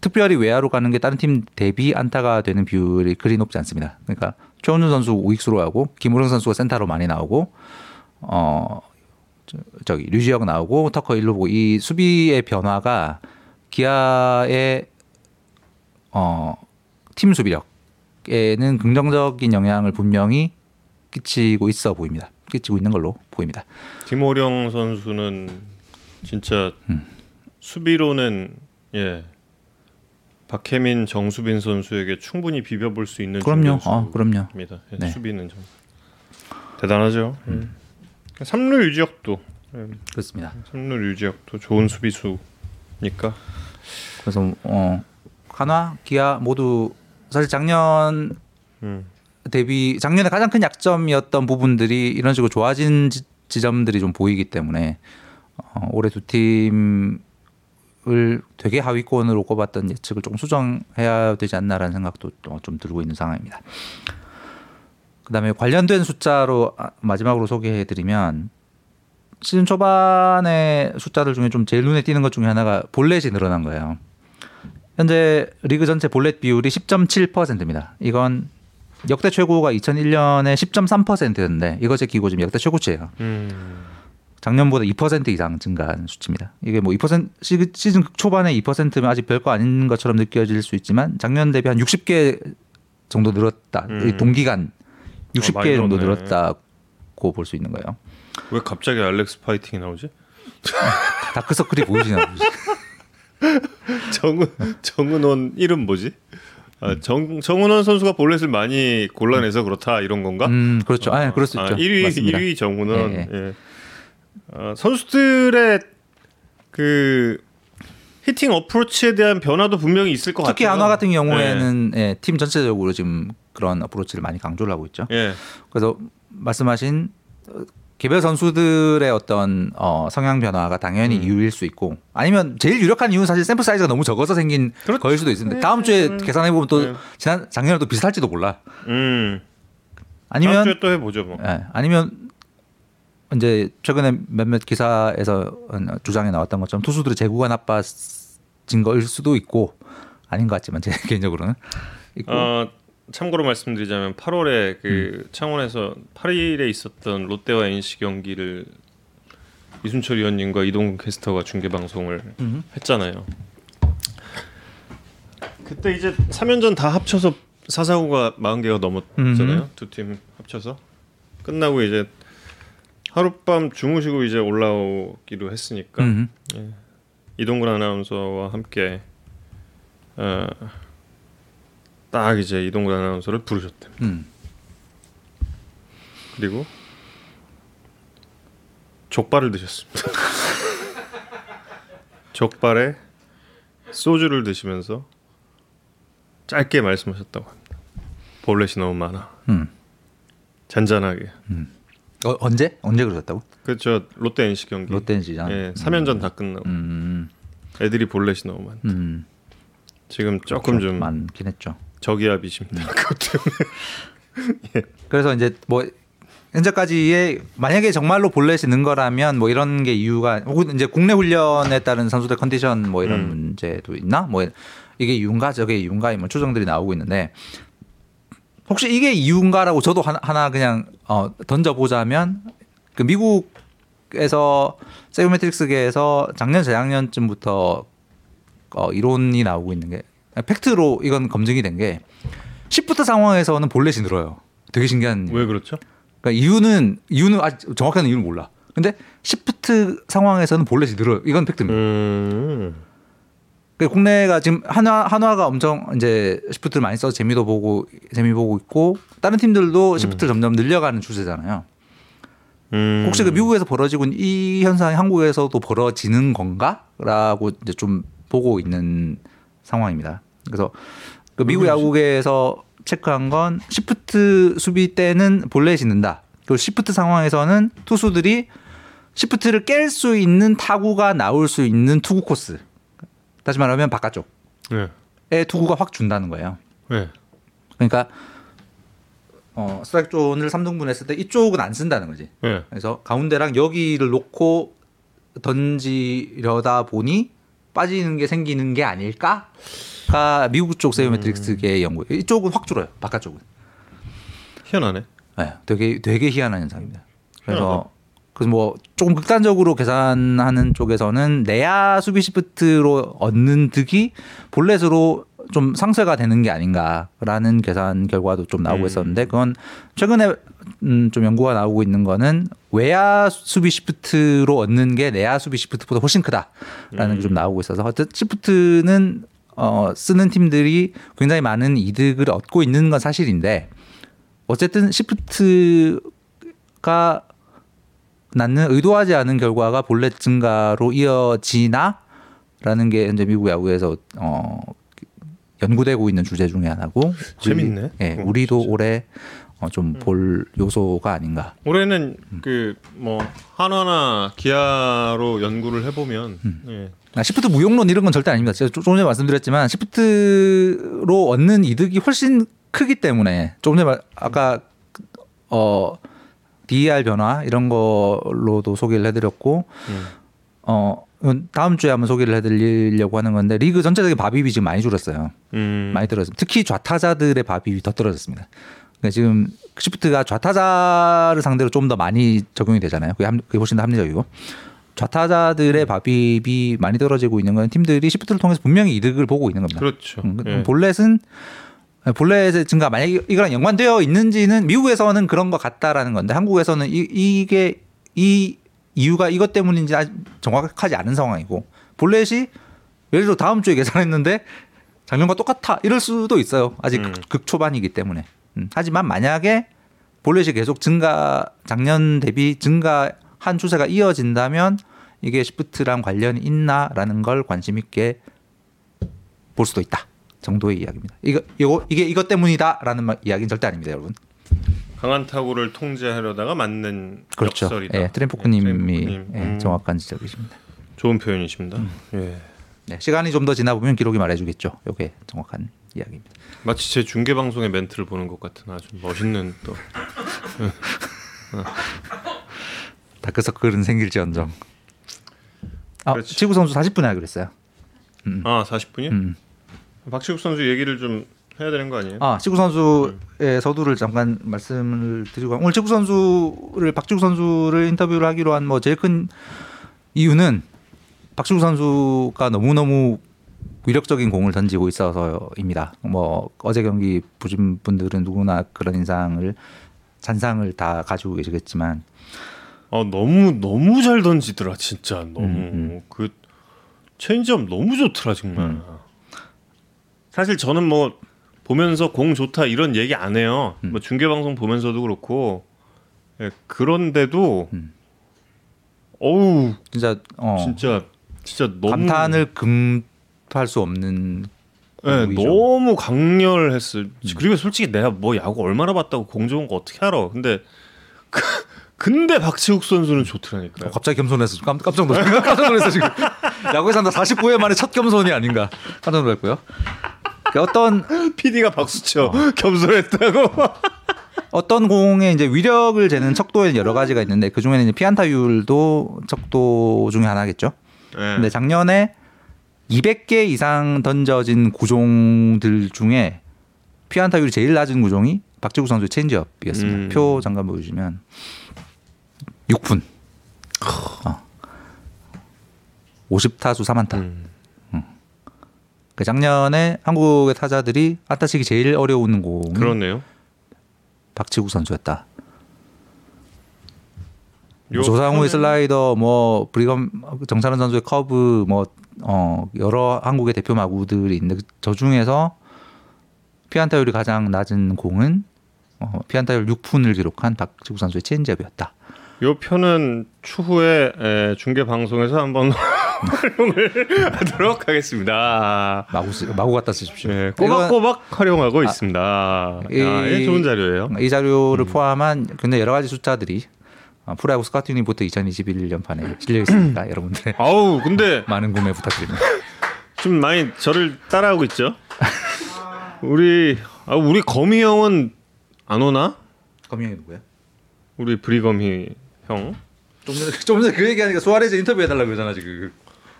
특별히 외야로 가는 게 다른 팀 대비 안타가 되는 비율이 그리 높지 않습니다. 그러니까 최원준 선수 우익수로 하고 김우령 선수가 센터로 많이 나오고 어 저- 저기 류지혁 나오고 터커 일로 보고 이 수비의 변화가 기아의 어 팀 수비력에는 긍정적인 영향을 분명히 끼치고 있어 보입니다. 끼치고 있는 걸로 보입니다. 김호령 선수는 진짜 음. 수비로는 예 박혜민, 정수빈 선수에게 충분히 비벼볼 수 있는 그럼요. 어, 그럼요. 입니다. 예, 네. 수비는 좀 대단하죠. 음. 삼루 유지혁도 예, 그렇습니다. 삼루 유지혁도 좋은 수비수니까 그래서 어 한화, 기아 모두 사실 작년 음. 대비 작년에 가장 큰 약점이었던 부분들이 이런 식으로 좋아진 지, 지점들이 좀 보이기 때문에 어, 올해 두 팀을 되게 하위권으로 꼽았던 예측을 조금 수정해야 되지 않나라는 생각도 또좀 들고 있는 상황입니다. 그다음에 관련된 숫자로 아, 마지막으로 소개해드리면 시즌 초반에 숫자들 중에 좀 제일 눈에 띄는 것 중에 하나가 볼넷이 늘어난 거예요. 현재 리그 전체 볼넷 비율이 10.7%입니다. 이건 역대 최고가 2001년에 10.3%였는데 이것의 기고 지금 역대 최고치예요. 음. 작년보다 2% 이상 증가한 수치입니다. 이게 뭐 2% 시- 시즌 초반에 2%면 아직 별거 아닌 것처럼 느껴질 수 있지만 작년 대비 한 60개 정도 늘었다. 음. 이 동기간 어, 60개 많이 정도. 늘었다고 볼 수 있는 거예요. 왜 갑자기 알렉스 파이팅이 나오지? 다크서클이 보이시나 보지. 정은 정은원 이름 뭐지? 아, 정 정은원 선수가 볼넷을 많이 골라내서 그렇다 이런 건가? 음, 그렇죠. 아, 그럴 수 있죠. 1위 맞습니다. 1위 정은원. 예, 예. 아, 선수들의 그 히팅 어프로치에 대한 변화도 분명히 있을 것 특히 같아요. 한화 같은 경우에는 예, 팀 전체적으로 지금 그런 어프로치를 많이 강조를 하고 있죠. 예. 그래서 말씀하신 어, 개별 선수들의 어떤 어, 성향 변화가 당연히 음. 이유일 수 있고 아니면 제일 유력한 이유는 사실 샘플 사이즈가 너무 적어서 생긴 그렇죠. 거일 수도 있습니다. 다음 주에 계산해 보면 또 네. 지난 작년에 또 비슷할지도 몰라. 음. 다음 아니면 주에 또 해보죠 뭐. 예, 아니면 이제 최근에 몇몇 기사에서 주장에 나왔던 것처럼 투수들의 재구가 나빠진 거일 수도 있고 아닌 것 같지만 제 개인적으로는 있고 어, 참고로 말씀드리자면 8월에 그 창원에서 8일에 있었던 롯데와 NC 경기를 이순철 위원님과 이동근 캐스터가 중계 방송을 음. 했잖아요. 그때 이제 3연전 다 합쳐서 사사구가 40개가 넘었잖아요. 두팀 합쳐서 끝나고 이제 하룻밤 주무시고 이제 올라오기로 했으니까 음. 이동근 아나운서와 함께 어, 딱 이제 이동근 아나운서를 부르셨대. 음. 그리고 족발을 드셨습니다. 족발에 소주를 드시면서 짧게 말씀하셨다고 합니다. 볼넷이 너무 많아. 음. 잔잔하게. 어, 언제 언제 그러셨다고? 그저 롯데 NC 경기. 롯데시장. 예, 3연전 다 끝나고 음. 애들이 볼넷이 너무 많다. 음. 지금 조금 좀 많긴 했죠. 저기압이십니다. 그것 때문에. 그래서 이제 뭐 현재까지의 만약에 정말로 볼넷이 는 거라면 뭐 이런 게 이유가 혹은 이제 국내 훈련에 따른 선수들 컨디션 뭐 이런 음. 문제도 있나 뭐 이게 이유인가 저게 이유인가 뭐 추정들이 나오고 있는데 혹시 이게 이유인가라고 저도 하나, 그냥 어 던져보자면 그 미국에서 세이버메트릭스계에서 작년 재작년쯤부터 어 이론이 나오고 있는 게 팩트로 이건 검증이 된 게 시프트 상황에서는 볼넷이 늘어요. 되게 신기한 왜 그렇죠? 그러니까 이유는 이유는 아직 정확한 이유는 몰라. 근데 시프트 상황에서는 볼넷이 늘어요. 이건 팩트입니다. 음. 그 국내가 지금 한화 한화가 엄청 이제 시프트를 많이 써서 재미도 보고 재미 보고 있고 다른 팀들도 시프트를 점점 늘려가는 추세잖아요. 음. 혹시 그 미국에서 벌어지고 있는 이 현상이 한국에서도 벌어지는 건가라고 이제 좀 보고 있는 상황입니다. 그래서 그 미국 야구계에서 체크한 건 시프트 수비 때는 볼넷이 는다. 그리고 시프트 상황에서는 투수들이 시프트를 깰 수 있는 타구가 나올 수 있는 투구 코스. 다시 말하면 바깥쪽에 네. 투구가 확 준다는 거예요. 네. 그러니까 어, 스트라이크 존을 3등분 했을 때 이쪽은 안 쓴다는 거지. 네. 그래서 가운데랑 여기를 놓고 던지려다 보니 빠지는 게 생기는 게 아닐까가 미국 쪽 세이오메트릭스계의 연구. 이쪽은 확 줄어요. 바깥쪽은. 희한하네. 네, 되게 되게 희한한 현상입니다. 그래서 희한하다. 그래서 뭐 조금 극단적으로 계산하는 쪽에서는 내야 수비 시프트로 얻는 득이 볼넷으로 좀 상쇄가 되는 게 아닌가라는 계산 결과도 좀 나오고 음. 있었는데 그건 최근에 음, 좀 연구가 나오고 있는 거는 외야 수비 시프트로 얻는 게 내야 수비 시프트보다 훨씬 크다라는 게좀 나오고 있어서 어쨌든 시프트는 어, 쓰는 팀들이 굉장히 많은 이득을 얻고 있는 건 사실인데 어쨌든 시프트가 낳는 의도하지 않은 결과가 볼넷 증가로 이어지나 라는 게 현재 미국 야구에서 어 연구되고 있는 주제 중에 하나고 재밌네. 우리, 예, 어, 우리도 진짜. 올해 어, 좀볼 요소가 아닌가. 올해는 음. 그뭐 한화나 기아로 연구를 해보면 음. 예. 아, 시프트 무용론 이런 건 절대 아닙니다. 제가 조- 조금 전에 말씀드렸지만 시프트로 얻는 이득이 훨씬 크기 때문에 조금 전에 말- 아까 어 DER 변화 이런 걸로도 소개를 해드렸고 음. 어 다음 주에 한번 소개를 해드리려고 하는 건데 리그 전체적인 밥입이 지금 많이 줄었어요. 음. 많이 떨어졌습니다. 특히 좌타자들의 밥입이 더 떨어졌습니다. 그러니까 지금 시프트가 좌타자를 상대로 좀 더 많이 적용이 되잖아요. 그게, 합- 그게 훨씬 더 합리적이고 좌타자들의 밥입이 많이 떨어지고 있는 건 팀들이 시프트를 통해서 분명히 이득을 보고 있는 겁니다. 그렇죠. 음, 예. 볼넷은 볼넷의 증가 만약에 이거랑 연관되어 있는지는 미국에서는 그런 것 같다라는 건데 한국에서는 이, 이게 이 이유가 이것 때문인지 아직 정확하지 않은 상황이고 볼넷이 예를 들어 다음 주에 계산했는데 작년과 똑같아 이럴 수도 있어요 아직 음. 극, 극 초반이기 때문에 음, 하지만 만약에 볼넷이 계속 증가 작년 대비 증가한 추세가 이어진다면 이게 시프트랑 관련이 있나라는 걸 관심 있게 볼 수도 있다 정도의 이야기입니다. 이거 이거 이게 이것 때문이다라는 말- 이야기는 절대 아닙니다, 여러분. 강한 타구를 통제하려다가 맞는 그렇죠. 역설이다. 예, 트램포크님이 트램포크님. 예, 음. 정확한 지적이십니다. 좋은 표현이십니다. 예. 네, 시간이 좀 더 지나 보면 기록이 말해주겠죠. 이게 정확한 이야기입니다. 마치 제 중계 방송의 멘트를 보는 것 같은 아주 멋있는 또 다크서클은 생길지언정. 아, 그렇지. 지구 선수 40분에 하기로 했어요. 아 40분이요? 음. 박시국 선수 얘기를 좀 해야 되는 거 아니에요? 아, 지구 선수의 서두를 잠깐 말씀을 드리고 오늘 지구 선수를 박지구 선수를 인터뷰를 하기로 한 뭐 제일 큰 이유는 박지구 선수가 너무 너무 위력적인 공을 던지고 있어서입니다. 뭐 어제 경기 보신 분들은 누구나 그런 인상을 잔상을 다 가지고 계시겠지만 아 너무 너무 잘 던지더라 진짜 너무 음, 그 체인지업 너무 좋더라 정말. 음. 사실 저는 뭐 보면서 공 좋다 이런 얘기 안 해요. 음. 뭐 중계 방송 보면서도 그렇고 예, 그런데도 음. 어우 진짜 어 진짜 진짜 너무 감탄을 금할 수 없는 예, 공이죠. 너무 강렬했어요. 음. 그리고 솔직히 내가 뭐 야구 얼마나 봤다고 공 좋은 거 어떻게 알아? 근데 그, 근데 박지욱 선수는 좋더라니까요. 어, 갑자기 겸손해서 깜, 깜짝 놀랐 깜짝 놀랐어 지금 야구에서 한다 49회 만에 첫 겸손이 아닌가 깜짝 놀랐고요. 그 어떤 PD가 박수 쳐 겸손했다고. 어떤 공에 이제 위력을 재는 척도에는 여러 가지가 있는데 그 중에는 이제 피안타율도 척도 중에 하나겠죠. 예. 근데 작년에 200개 이상 던져진 구종들 중에 피안타율이 제일 낮은 구종이 박지국 선수의 체인지업이었습니다. 음. 표 잠깐 보여주시면 6분. 어. 50타수 3안타. 음. 그 작년에 한국의 타자들이 안타치기 제일 어려운 공이 그렇네요. 박지국 선수였다. 요 조상우의 슬라이더, 뭐 브리검 정찬원 선수의 커브, 뭐 어, 여러 한국의 대표 마구들이 있는데 저 중에서 피안타율이 가장 낮은 공은 어, 피안타율 6푼을 기록한 박지국 선수의 체인지업이었다. 요 편은 추후에 에, 중계 방송에서 한번 활용을 하도록 하겠습니다. 마구 쓰, 마구 갖다 쓰십시오. 네, 이건- 꼬박꼬박 활용하고 있습니다. 아, 이- 예, 좋은 자료예요. 이 자료를 포함한 굉장히 여러 가지 숫자들이 어, 프로야구 스카우팅 리포트 2021년 판에 실려 있습니다. 여러분들의 아우 근데 많은 구매 부탁드립니다. 좀 많이 저를 따라하고 있죠. 우리 아, 우리 거미 형은 안 오나? 거미 형이 누구야? 우리 브리거미 형. 좀 전에 좀 전에 그 얘기하니까 수아레즈 인터뷰 해달라고 그러잖아 지금.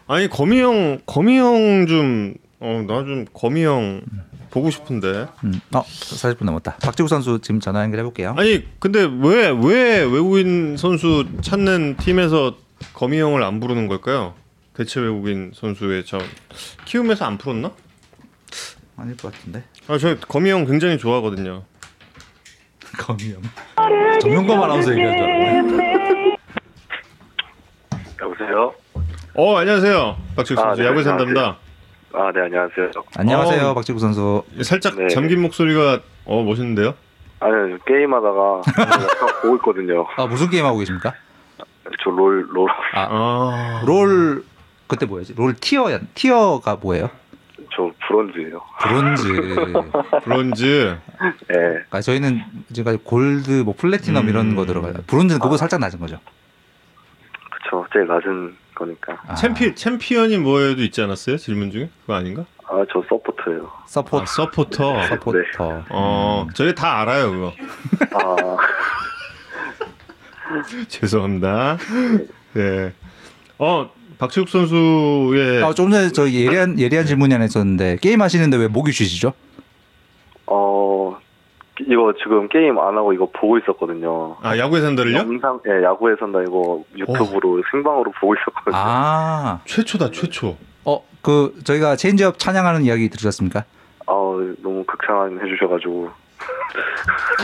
아니 거미 형 거미 형좀 어 나 좀 거미 형 보고 싶은데. 음. 어 40분 넘었다. 박치국 선수 지금 전화 연결해 볼게요. 아니 근데 왜 왜 외국인 선수 찾는 팀에서 거미 형을 안 부르는 걸까요? 대체 외국인 선수의 저 키움에서 안 풀었나? 아닐 것 같은데. 아 저 거미 형 굉장히 좋아하거든요. 검명. 정용검 아나운서 알았네. 여보세요? 어 안녕하세요 박지국 아, 선수 네, 야구 안녕하세요. 산답니다. 아, 네, 안녕하세요. 안녕하세요, 어. 박치국 선수. 살짝 네. 잠긴 목소리가 어 멋있는데요? 아니, 게임하다가 약간 보고 있거든요. 아 무슨 게임 하고 계십니까? 저 롤, 롤. 아, 아 롤 그때 뭐였지? 롤 티어야 티어가 뭐예요? 저 브론즈예요. 브론즈. 브론즈. 예. 그러니까 저희는 지금까지 골드, 뭐 플래티넘 음. 이런 거 들어가요. 브론즈는 그거 살짝 낮은 거죠. 그쵸. 제일 낮은 거니까. 아, 챔피 챔피언이 뭐에도 있지 않았어요? 질문 중에 그거 아닌가? 아, 저 서포터예요. 서포트, 아, 서포터. 서포터. 어 저희 다 알아요 그거. 아, 죄송합니다. 네. 어 박치국 선수의 아, 좀 전에 저 예리한 예리한 질문이 하나 있었는데 게임 하시는데 왜 목이 쉬시죠? 어, 이거 지금 게임 안 하고 이거 보고 있었거든요. 아 야구에 산다를요? 영상, 예, 야구에 산다 이거 유튜브로 생방으로 보고 있었거든요. 아, 최초다 최초. 어, 그 저희가 체인지업 찬양하는 이야기 들으셨습니까? 아, 너무 극찬 해주셔가지고.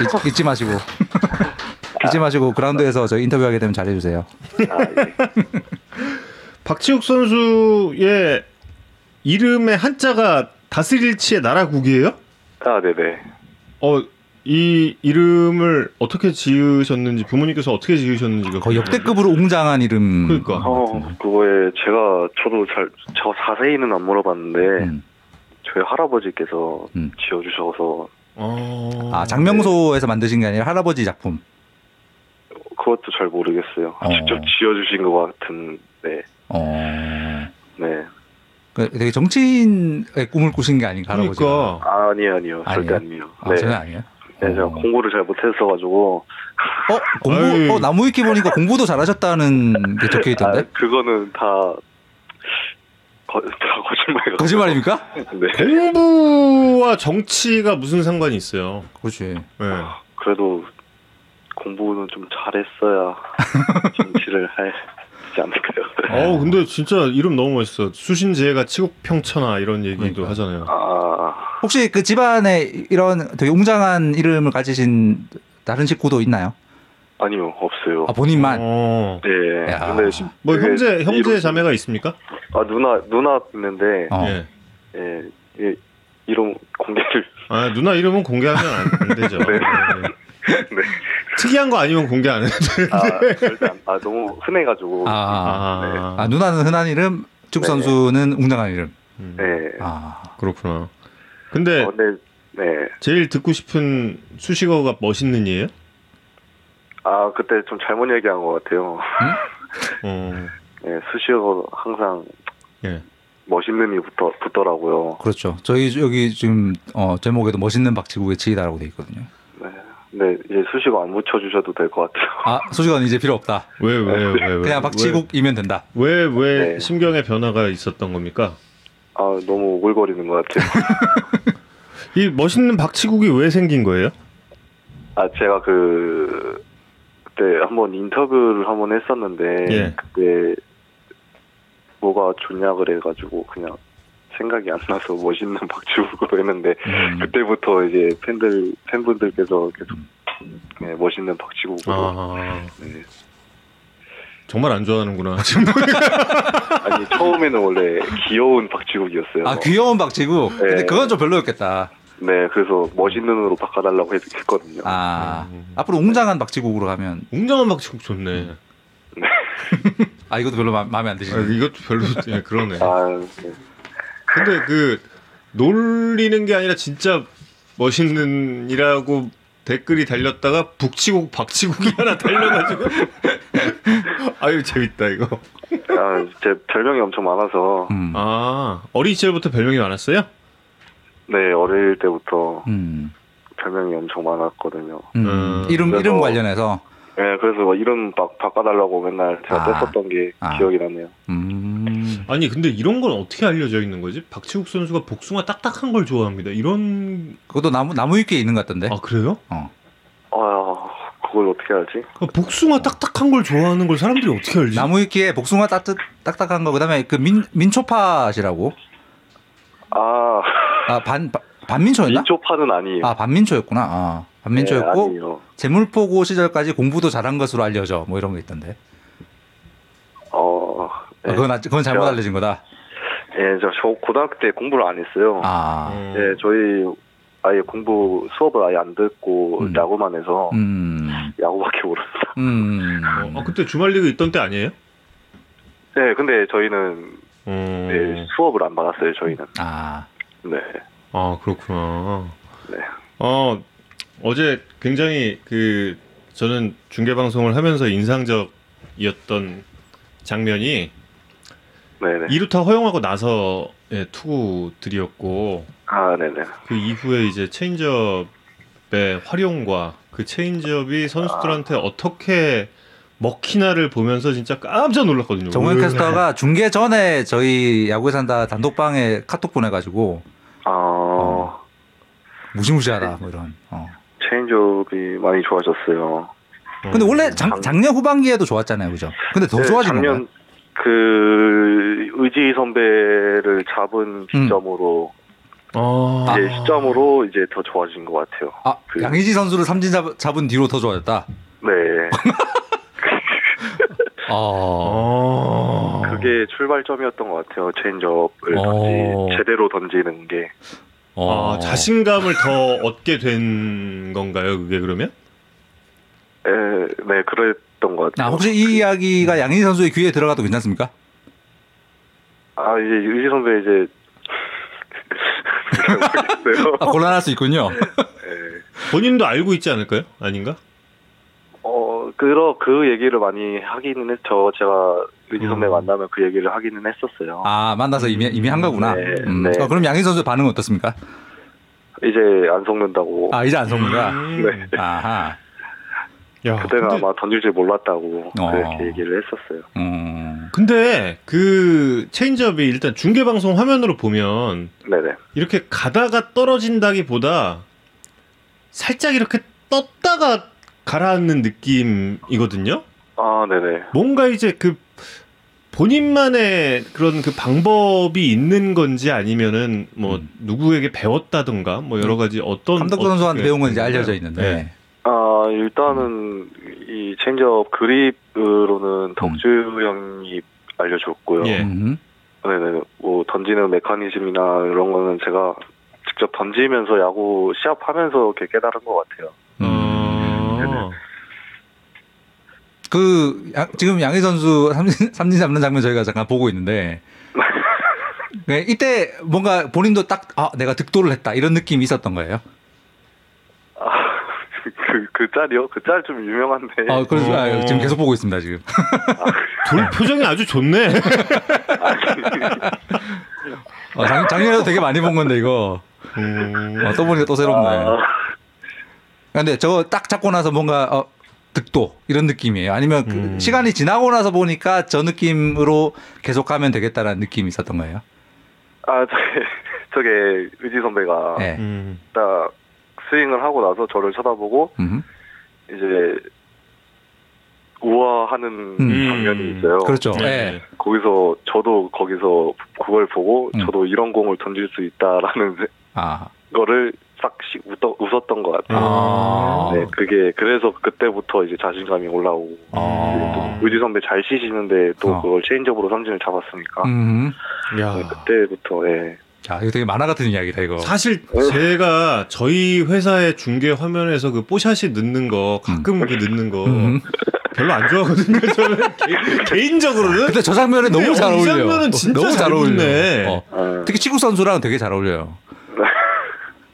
잊, 잊지 마시고 잊지 마시고 그라운드에서 저희 인터뷰하게 되면 잘해주세요. 아, 예. 박지욱 선수의 이름의 한자가 다스릴치의 나라국이에요? 아, 네네. 어, 이 이름을 어떻게 지으셨는지 부모님께서 어떻게 지으셨는지가 거의. 역대급으로 웅장한 이름. 그러니까. 어, 그거에 제가 저도 잘, 저 자세히는 안 물어봤는데, 음. 저희 할아버지께서 음. 지어주셔서 어. 아 장명소에서 만드신 게 아니라 할아버지 작품. 그것도 잘 모르겠어요. 어. 직접 지어주신 것 같은데, 어. 네. 그 되게 정치인의 꿈을 꾸신 게 아닌가 할아버지가. 그러니까 아니요, 아니요. 절대? 아니에요. 아, 네. 전혀 아니에요. 네, 제가 어. 공부를 잘 못했어가지고, 어 공부. 어 나무 위키 보니까 공부도 잘하셨다는 게 적혀 아, 있던데 그거는 다, 거, 다 거짓말 거짓말입니까? 네. 공부와 정치가 무슨 상관이 있어요? 그렇지. 네. 그래도 공부는 좀 잘했어야 정치를 하지 않을까요? 어, 근데 진짜 이름 너무 멋있어. 수신제가 치국평천하 이런 얘기도 그러니까. 하잖아요. 아, 혹시 그 집안에 이런 되게 웅장한 이름을 가지신 다른 식구도 있나요? 아니요, 없어요. 아 본인만. 어. 네. 야. 근데 뭐 되게 형제 형제 이름- 자매가 있습니까? 아 누나 누나 있는데 어. 예. 예, 예 이름 공개를 아 누나 이름은 공개하면 안, 안 되죠. 네. 네. 특이한 거 아니면 공개 안 해도 돼. 아 절대 안, 아 너무 흔해가지고 아, 아, 아 누나는 흔한 이름, 축 네. 선수는 웅장한 이름. 음, 네. 아 그렇구나. 근데 어, 근데 네. 제일 듣고 싶은 수식어가 멋있는 이에요? 아 그때 좀 잘못 얘기한 것 같아요. 어. 네, 수시어 항상 예. 멋있는 이 붙어 붙더라고요. 그렇죠. 저희 여기 지금 어, 제목에도 멋있는 박지국의 지이다라고 돼 있거든요. 네. 네, 이제 수식어 안 붙여주셔도 될 것 같아요. 아 수식어는 이제 필요 없다. 왜왜 왜 왜? 그냥 박치국이면 된다. 왜 왜 네. 심경의 변화가 있었던 겁니까? 아, 너무 오글거리는 것 같아요. 이 멋있는 박치국이 왜 생긴 거예요? 아, 제가 그, 그때 한번 인터뷰를 한번 했었는데, 예. 그때 뭐가 좋냐 그래가지고 그냥 생각이 안 나서 멋있는 박주부로 했는데, 음. 그때부터 이제 팬들, 팬분들께서 계속 네, 멋있는 박치국으로. 아 네. 정말 안 좋아하는구나. 아니, 처음에는 원래 귀여운 박치국이었어요. 아 귀여운 박치국. 근데 네. 그건 좀 별로였겠다. 네, 그래서 멋있는으로 바꿔달라고 했, 했거든요. 아 음. 앞으로 웅장한 박치국으로 가면 웅장한 박치국 좋네. 아 이것도 별로 마, 마음에 안 아, 드시네. 이것도 별로 예, 그러네. 아, 네. 근데 그 놀리는 게 아니라 진짜 멋있는이라고 댓글이 달렸다가 북치국 박치국이 하나 달려가지고 아유 재밌다 이거. 아, 제 별명이 엄청 많아서, 음. 아 어린 시절부터 별명이 많았어요? 네, 어릴 때부터 음. 별명이 엄청 많았거든요. 음. 음. 이름 그래서- 이름 관련해서. 네, 그래서 뭐 이름 바, 바꿔달라고 맨날 제가 아. 뗐었던 게 아. 기억이 나네요. 음. 아니 근데 이런 건 어떻게 알려져 있는 거지? 박치국 선수가 복숭아 딱딱한 걸 좋아합니다. 이런 그것도 나무 나무 위키에 있는 것 같던데. 아 그래요? 어. 아, 그걸 어떻게 알지? 아, 복숭아 딱딱한 걸 좋아하는 걸 사람들이 어떻게 알지? 나무 위키에 복숭아 따뜻 딱딱한 거 그다음에 그 민 민초팥이라고. 아, 아 반 반민초였나? 민초파는 아니에요. 아 반민초였구나. 아 반민초였고 네, 아니에요. 재물포고 시절까지 공부도 잘한 것으로 알려져. 뭐 이런 거 있던데. 어, 네. 아, 그건 아- 그건 잘못 제가- 알려진 거다. 예, 저, 저 고등학교 때 공부를 안 했어요. 아. 어. 예, 저희 아예 공부 수업을 아예 안 듣고 음. 야구만 해서 음. 야구밖에 모릅니다. 음. 어, 아, 그때 주말 리그 있던 때 아니에요? 네, 근데 저희는 어. 네, 수업을 안 받았어요. 저희는. 아. 네, 아 그렇구나. 네. 어 어제 굉장히 그 저는 중계 방송을 하면서 인상적이었던 장면이 네, 네. 2루타 허용하고 나서 예, 투구들이었고 아, 네, 네. 그 이후에 이제 체인지업의 활용과 그 체인지업이 선수들한테 어떻게 먹히나를 보면서 진짜 깜짝 놀랐거든요. 정우영 왜- 캐스터가 중계 전에 저희 야구에 산다 단독방에 카톡 보내가지고 아, 무시무시하다 뭐 이런. 어. 체인지업이 많이 좋아졌어요. 근데 원래 음. 작, 작년 후반기에도 좋았잖아요, 그죠? 근데 더 네, 좋아진 건가요? 작년 그 의지 선배를 잡은 시점으로 아, 이제 시점으로 이제 더 좋아진 것 같아요. 아, 그- 양의지 선수를 삼진 잡, 잡은 뒤로 더 좋아졌다. 네, 어. 아. 그게 출발점이었던 것 같아요. 체인지업을 어. 던지 제대로 던지는 게. 어. 아, 자신감을 더 얻게 된 건가요? 그게 그러면? 에, 네, 그랬던 것 같아요. 아, 혹시 이 이야기가 양의지 선수의 귀에 들어가도 괜찮습니까? 아 이제 의지 선배 이제. 아, 곤란할 수 있군요. 네. 본인도 알고 있지 않을까요? 아닌가? 어, 그러 그 얘기를 많이 하기는 했죠. 제가 의지 선배 음. 만나면 그 얘기를 하기는 했었어요. 아, 만나서 이미, 이미 한 거구나. 네, 음. 네. 어, 그럼 양의지 선수의 반응 은 어떻습니까? 이제 안 속는다고. 아, 이제 안 속는다. 음. 네. 아하. 야, 그때는 근데, 아마 던질 줄 몰랐다고 어. 그렇게 얘기를 했었어요. 음. 근데 그 체인지업이 일단 중계 방송 화면으로 보면 네네. 이렇게 가다가 떨어진다기보다 살짝 이렇게 떴다가 가라앉는 느낌이거든요. 아, 네네. 뭔가 이제 그 본인만의 그런 그 방법이 있는 건지 아니면은 뭐 음. 누구에게 배웠다든가 뭐 여러 가지 어떤 감독 선수한테 어떻게 배운 건 이제 됐나요? 알려져 있는데. 네. 아, 일단은 이 체인지업 그립으로는 덕주 형이 알려줬고요. 예. 음. 네네. 뭐 던지는 메커니즘이나 이런 거는 제가 직접 던지면서 야구 시합하면서 이렇게 깨달은 것 같아요. 어. 그 양- 지금 양희 선수 삼진, 삼진 잡는 장면 저희가 잠깐 보고 있는데 네, 이때 뭔가 본인도 딱 아, 내가 득도를 했다 이런 느낌이 있었던 거예요. 아, 그, 그 짤이요? 그 짤 좀 유명한데. 아, 그래서 아, 어. 지금 계속 보고 있습니다 지금. 둘 표정이 아주 좋네. 어, 작, 작년에도 되게 많이 본 건데 이거 음. 어, 또 보니까 또 새롭네. 아, 근데 저거 딱 잡고 나서 뭔가 어, 득도 이런 느낌이에요. 아니면 그 음. 시간이 지나고 나서 보니까 저 느낌으로 계속하면 되겠다라는 느낌이 있었던 거예요. 아 저게 저게 의지 선배가 네. 음. 딱 스윙을 하고 나서 저를 쳐다보고 음. 이제 우아하는 음. 장면이 있어요. 그렇죠. 네. 예. 거기서 저도 거기서 그걸 보고 음. 저도 이런 공을 던질 수 있다라는 아. 거를 싹씩 웃어, 웃었던 것 같아요. 아. 네, 그게 그래서 그때부터 이제 자신감이 올라오고 아. 또 의지 선배 잘 치시는데 또 어. 그걸 체인지업으로 삼진을 잡았으니까 음. 야. 네, 그때부터 예. 자, 이거 되게 만화 같은 이야기다 이거. 사실 제가 저희 회사의 중계 화면에서 그 뽀샷이 넣는 거 가끔 그 넣는 거 음. 별로 안 좋아하거든요. 저는 개, 인적으로는 근데 저 장면에 너무 잘 어, 이 어울려요. 장면은 진짜 너무 잘 잘 어울려. 어. 아, 특히 치국 선수랑 되게 잘 어울려요.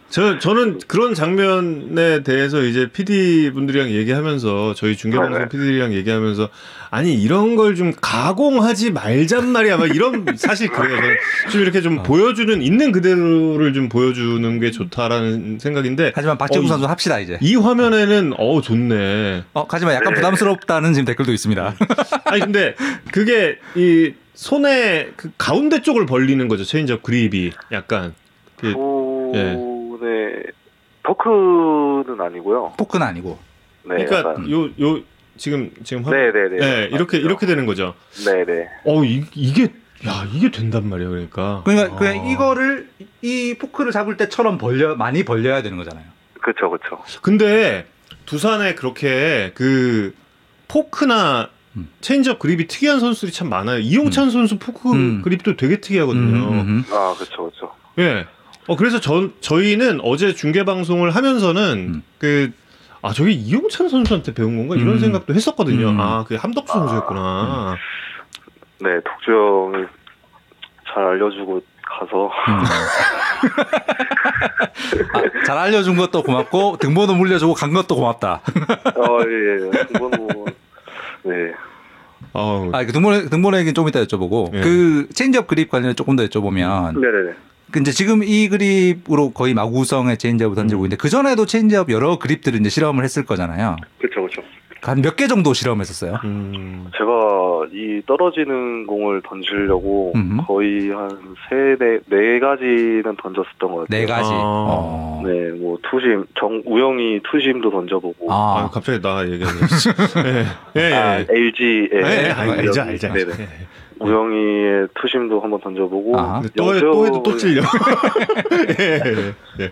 저 저는 그런 장면에 대해서 이제 PD 분들이랑 얘기하면서 저희 중계방송 네. PD들이랑 얘기하면서 아니 이런 걸 좀 가공하지 말잔 말이야. 막 이런 사실 그래요. 좀 이렇게 어. 좀 보여주는 있는 그대로를 좀 보여주는 게 좋다라는 생각인데 하지만 박재국 어, 이- 선수 합시다 이제. 이 화면에는 어 좋네. 어, 하지만 약간 부담스럽다는 지금 댓글도 있습니다. 아니 근데 그게 이 손에 그 가운데 쪽을 벌리는 거죠 체인지업 그립이 약간 그, 손에 포크는 아니고요. 포크는 아니고. 네, 그러니까 약간- 요요 지금 지금 화 네네네. 네, 이렇게 맞죠. 이렇게 되는 거죠. 네네. 어 이, 이게 야 이게 된단 말이에요 그러니까. 그러니까 아. 그냥 이거를 이 포크를 잡을 때처럼 벌려 많이 벌려야 되는 거잖아요. 그쵸 그쵸. 근데 두산에 그렇게 그 포크나 음. 체인지업 그립이 특이한 선수들이 참 많아요. 이용찬 선수 포크 음. 그립도 되게 특이하거든요. 음, 음, 음. 아 그쵸 그쵸. 예. 어 그래서 전 저희는 어제 중계 방송을 하면서는 음. 그 아 저게 이용찬 선수한테 배운 건가 이런 음. 생각도 했었거든요. 음. 아 그게 함덕주 선수였구나. 네 덕주 형이 잘 알려주고 가서 음. 아, 잘 알려준 것도 고맙고 등번호 물려주고 간 것도 고맙다. 어예 예. 등번호 네. 어, 아, 그 등번호 등번호 얘기는 좀 이따 여쭤보고 예. 그 체인지업 그립 관련 조금 더 여쭤보면 네네네. 그 이제 지금 이 그립으로 거의 마구성의 체인지업을 던지고 있는데 그 전에도 체인지업 여러 그립들을 이제 실험을 했을 거잖아요. 그쵸 그쵸. 한몇 개 정도 실험했었어요. 음. 제가 이 떨어지는 공을 던지려고 음흠. 거의 한 세네 네 가지는 던졌었던 것 같아요. 네 가지. 아. 어. 네, 뭐 투심 정 우영이 투심도 던져보고. 아, 아, 갑자기 나 얘기하네. 예, 예, 아, 예. LG 에 예, 예, 알죠, 알죠. 네네. 예. 우영이의 투심도 한번 던져보고. 근데 또, 해- 또 해도 또 찔려. 예, 예, 예.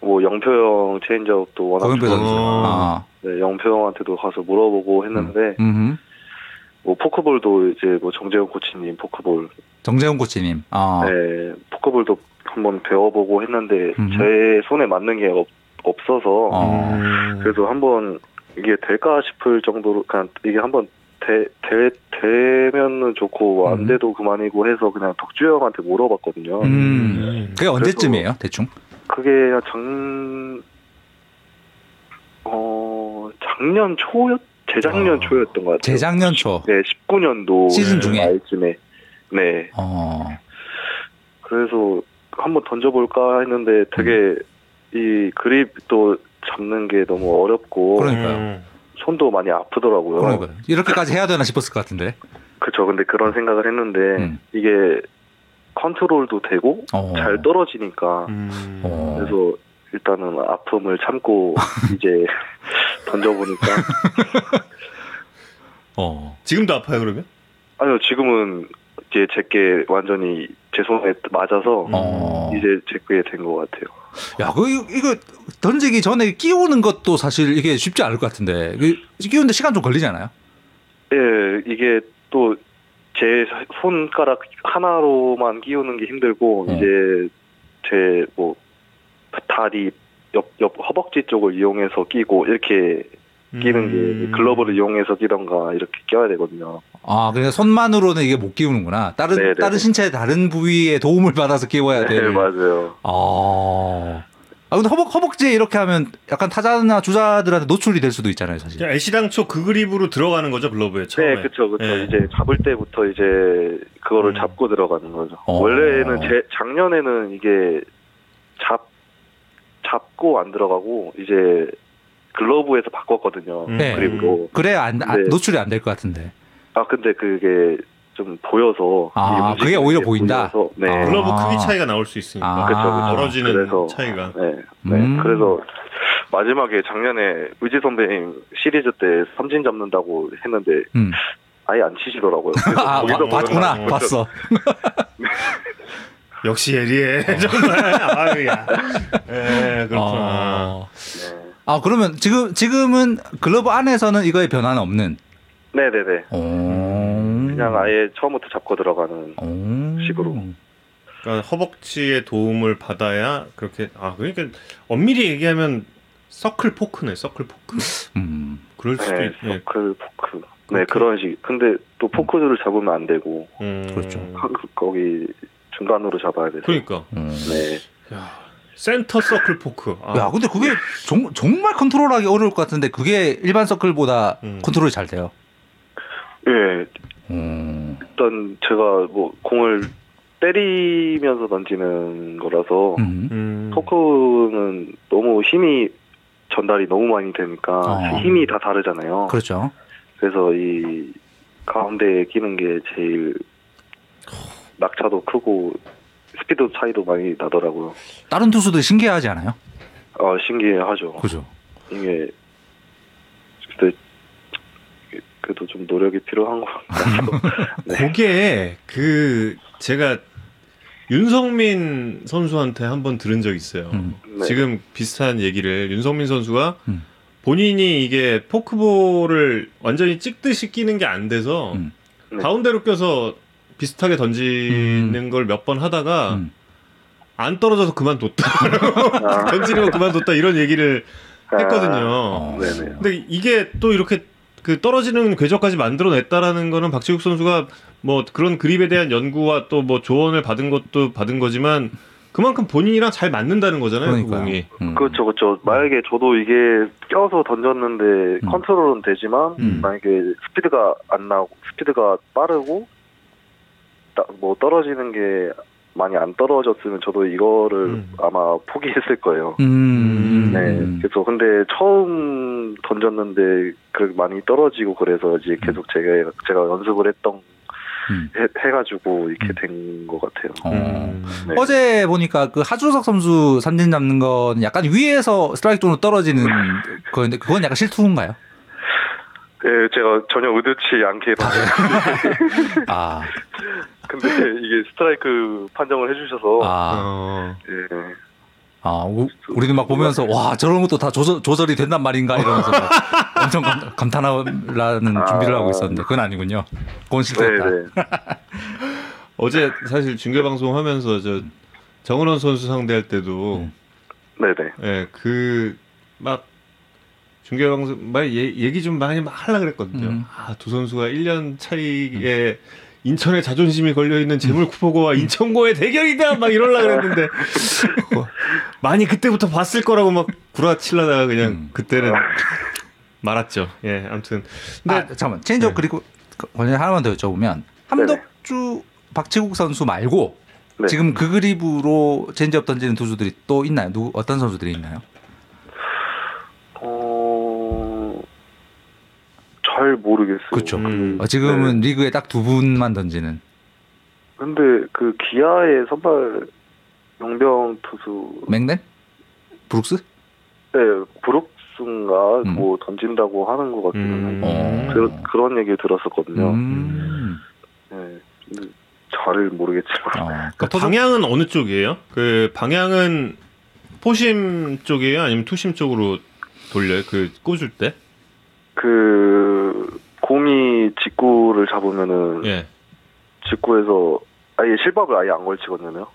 뭐 영표 형 체인지업도 워낙 거긴표 선수. 어. 아. 네, 영표 형한테도 가서 물어보고 했는데 음. 뭐 포크볼도 이제 뭐 정재훈 코치님 포크볼, 정재훈 코치님. 아. 네, 포크볼도 한번 배워보고 했는데 음흠. 제 손에 맞는 게 없, 없어서 어. 음. 그래도 한번 이게 될까 싶을 정도로 그냥 이게 한번 돼, 돼, 되면은 좋고 안 음. 돼도 그만이고 해서 그냥 덕주 형한테 물어봤거든요. 음. 그게 언제쯤이에요, 대충? 그게 작, 어, 작년 초였, 재작년 아. 초였던 것 같아요. 재작년 초. 네, 19년도 시즌 중에? 말쯤에. 네. 어. 그래서 한번 던져볼까 했는데 되게 음. 이 그립도 잡는 게 너무 어렵고 그러니까요. 음. 손도 많이 아프더라고요. 그러니까요. 이렇게까지 해야 되나 싶었을 것 같은데. 그쵸. 근데 그런 생각을 했는데 음. 이게 컨트롤도 되고 어. 잘 떨어지니까 음. 어. 그래서 일단은 아픔을 참고 이제 던져보니까 어. 지금도 아파요 그러면? 아니요 지금은 이제 제게 완전히 제 손에 맞아서 어. 이제 제게 된 것 같아요. 야, 그 이거, 이거 던지기 전에 끼우는 것도 사실 이게 쉽지 않을 것 같은데. 그 끼우는데 시간 좀 걸리잖아요. 예, 이게 또 제 손가락 하나로만 끼우는 게 힘들고 어. 이제 제 뭐 다리 옆, 옆 허벅지 쪽을 이용해서 끼고 이렇게 끼는 음. 게 글러브를 이용해서 끼던가 이렇게 껴야 되거든요. 아, 그러니까 손만으로는 이게 못 끼우는구나. 다른 네네네. 다른 신체의 다른 부위에 도움을 받아서 끼워야 돼. 네, 맞아요. 아. 아 근데 허벅 허벅지에 이렇게 하면 약간 타자나 주자들한테 노출이 될 수도 있잖아요, 사실. 애시당초 그 그립으로 들어가는 거죠 글러브에 처음에. 네, 그쵸, 그쵸. 예. 이제 잡을 때부터 이제 그거를 음. 잡고 들어가는 거죠. 어. 원래는 제 작년에는 이게 잡 잡고 안 들어가고 이제 글러브에서 바꿨거든요. 음. 네. 그리고 그래야 안, 아, 네. 노출이 안 될 것 같은데. 아 근데 그게 좀 보여서 아, 그게 오히려 보인다? 보여서, 네. 아. 글러브 크기 차이가 나올 수 있으니까 아. 그쵸, 그쵸. 떨어지는 그래서 차이가. 네, 네. 음. 그래서 마지막에 작년에 의지 선배님 시리즈 때 삼진 잡는다고 했는데 음. 아예 안 치시더라고요. 그래서 아, 봤구나. 보여서 봤어. 역시 예리해 정말 아유야. 예 그렇구나. 어. 네. 아, 그러면 지금, 지금은 글러브 안에서는 이거에 변화는 없는. 네네네. 오. 그냥 아예 처음부터 잡고 들어가는 오. 식으로. 그러니까 허벅지의 도움을 받아야 그렇게 아 그러니까 엄밀히 얘기하면 서클 포크네 서클 포크. 음. 그럴 수도 네, 있. 네. 서클 포크. 그렇게. 네 그런 식. 근데 또 포크를 잡으면 안 되고 음, 그렇죠. 거기 중간으로 잡아야 돼서. 그러니까 음. 네. 야, 센터 서클 포크. 아, 야, 근데 그게 정, 정말 컨트롤하기 어려울 것 같은데 그게 일반 서클보다 음. 컨트롤이 잘 돼요. 예. 음. 일단 제가 뭐 공을 때리면서 던지는 거라서 음. 음. 포크는 너무 힘이 전달이 너무 많이 되니까 어. 힘이 다 다르잖아요. 그렇죠. 그래서 이 가운데에 끼는 게 제일 낙차도 크고 스피드 차이도 많이 나더라고요. 다른 투수들 신기하지 않아요? 아 신기하죠. 그죠. 이게 근데 그래도 좀 노력이 필요한 것 같아서 네. 그게 그 제가 윤성민 선수한테 한번 들은 적 있어요. 음. 네. 지금 비슷한 얘기를 윤성민 선수가 음. 본인이 이게 포크볼을 완전히 찍듯이 끼는 게 안 돼서 음. 네. 가운데로 껴서 비슷하게 던지는 걸 몇 번 하다가 음. 안 떨어져서 그만뒀다. 아, 던지는 거 그만뒀다 이런 얘기를 했거든요. 어. 네네. 근데 이게 또 이렇게 그 떨어지는 궤적까지 만들어냈다라는 거는 박지국 선수가 뭐 그런 그립에 대한 연구와 또 뭐 조언을 받은 것도 받은 거지만 그만큼 본인이랑 잘 맞는다는 거잖아요. 그. 공이. 음. 그렇죠, 그렇죠. 만약에 저도 이게 껴서 던졌는데 음. 컨트롤은 되지만 음. 만약에 스피드가 안 나고 스피드가 빠르고 따- 뭐 떨어지는 게 많이 안 떨어졌으면 저도 이거를 음. 아마 포기했을 거예요. 음. 네. 그래서 근데 처음 던졌는데 그 많이 떨어지고 그래서 이제 계속 제가 제가 연습을 했던 음. 해, 해가지고 이렇게 음. 된것 같아요. 어. 음. 네. 어제 보니까 그 하주석 선수 삼진 잡는 건 약간 위에서 스트라이크 존으로 떨어지는 거였는데 그건 약간 실투인가요? 네, 제가 전혀 의도치 않게 던졌는데 아, 근데 이게 스트라이크 판정을 해주셔서 아, 어. 예. 아, 우, 우리는 막 보면서 와 저런 것도 다 조절, 조절이 된단 말인가 이러면서 막 엄청 감, 감탄하려는 아. 준비를 하고 있었는데 그건 아니군요. 그건 실투였다. 네네. 어제 사실 중계 방송 하면서 저 정은원 선수 상대할 때도 음. 네네. 예, 그 막 중계 방송 막 얘- 얘기 좀 많이 막 하려 그랬거든요. 음. 아, 두 선수가 1년 차이에 인천의 자존심이 걸려 있는 재물 쿠포고와 인천고의 대결이다 막 이럴라 그랬는데 어, 많이 그때부터 봤을 거라고 막 구라치려다가 그냥 음. 그때는 말았죠. 예, 아무튼 근데 아, 잠깐만 체인지업 네. 그리고 권영 하나만 더 여쭤보면 함덕주 박치국 선수 말고 네. 지금 그 그립으로 체인지업 던지는 투수들이 또 있나요? 누구 어떤 선수들이 있나요? 잘 모르겠어요. 그렇죠. 음. 어, 지금은 네. 리그에 딱 두 분만 던지는. 근데 그 기아의 선발 용병 투수 맥넨? 브룩스? 네, 브룩스인가 음. 뭐 던진다고 하는 것 같기는 음. 해요. 어. 그, 그런 얘기 들었었거든요. 음. 네. 잘 모르겠지만. 어. 그 방향은 어느 쪽이에요? 그 방향은 포심 쪽이에요? 아니면 투심 쪽으로 돌려요? 그 꽂을 때? 그 공이 직구를 잡으면은 예. 직구에서 아예 실밥을 아예 안 걸치거든요.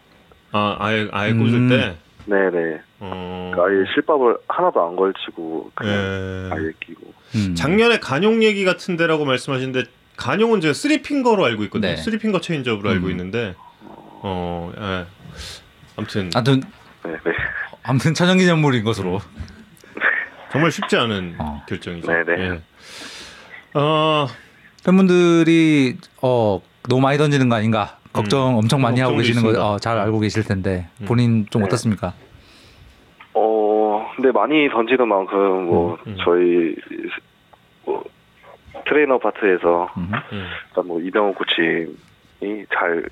아, 아예 아예 음. 꽂을 때. 네네. 어. 그 아예 실밥을 하나도 안 걸치고 그냥 예. 아예 끼고. 음. 작년에 가뇽 얘기 같은 데라고 말씀하시는데 가뇽은 제가 three finger로 알고 있거든요. 네. three finger 체인지업으로 알고 음. 있는데 어, 예. 아무튼 아무튼 네 네. 아무튼 천연기념물인 것으로. 정말 쉽지 않은 어. 결정이죠. 네네. 예. 어, 팬분들이 어 너무 많이 던지는 거 아닌가 걱정 엄청 많이 하고 계시는 있습니다. 거 어, 잘 알고 계실 텐데 음. 본인 좀 네. 어떻습니까? 어 근데 많이 던지는 만큼 뭐 음, 음. 저희 뭐 트레이너 파트에서 음. 음. 일단 뭐 이병호 코치님이 잘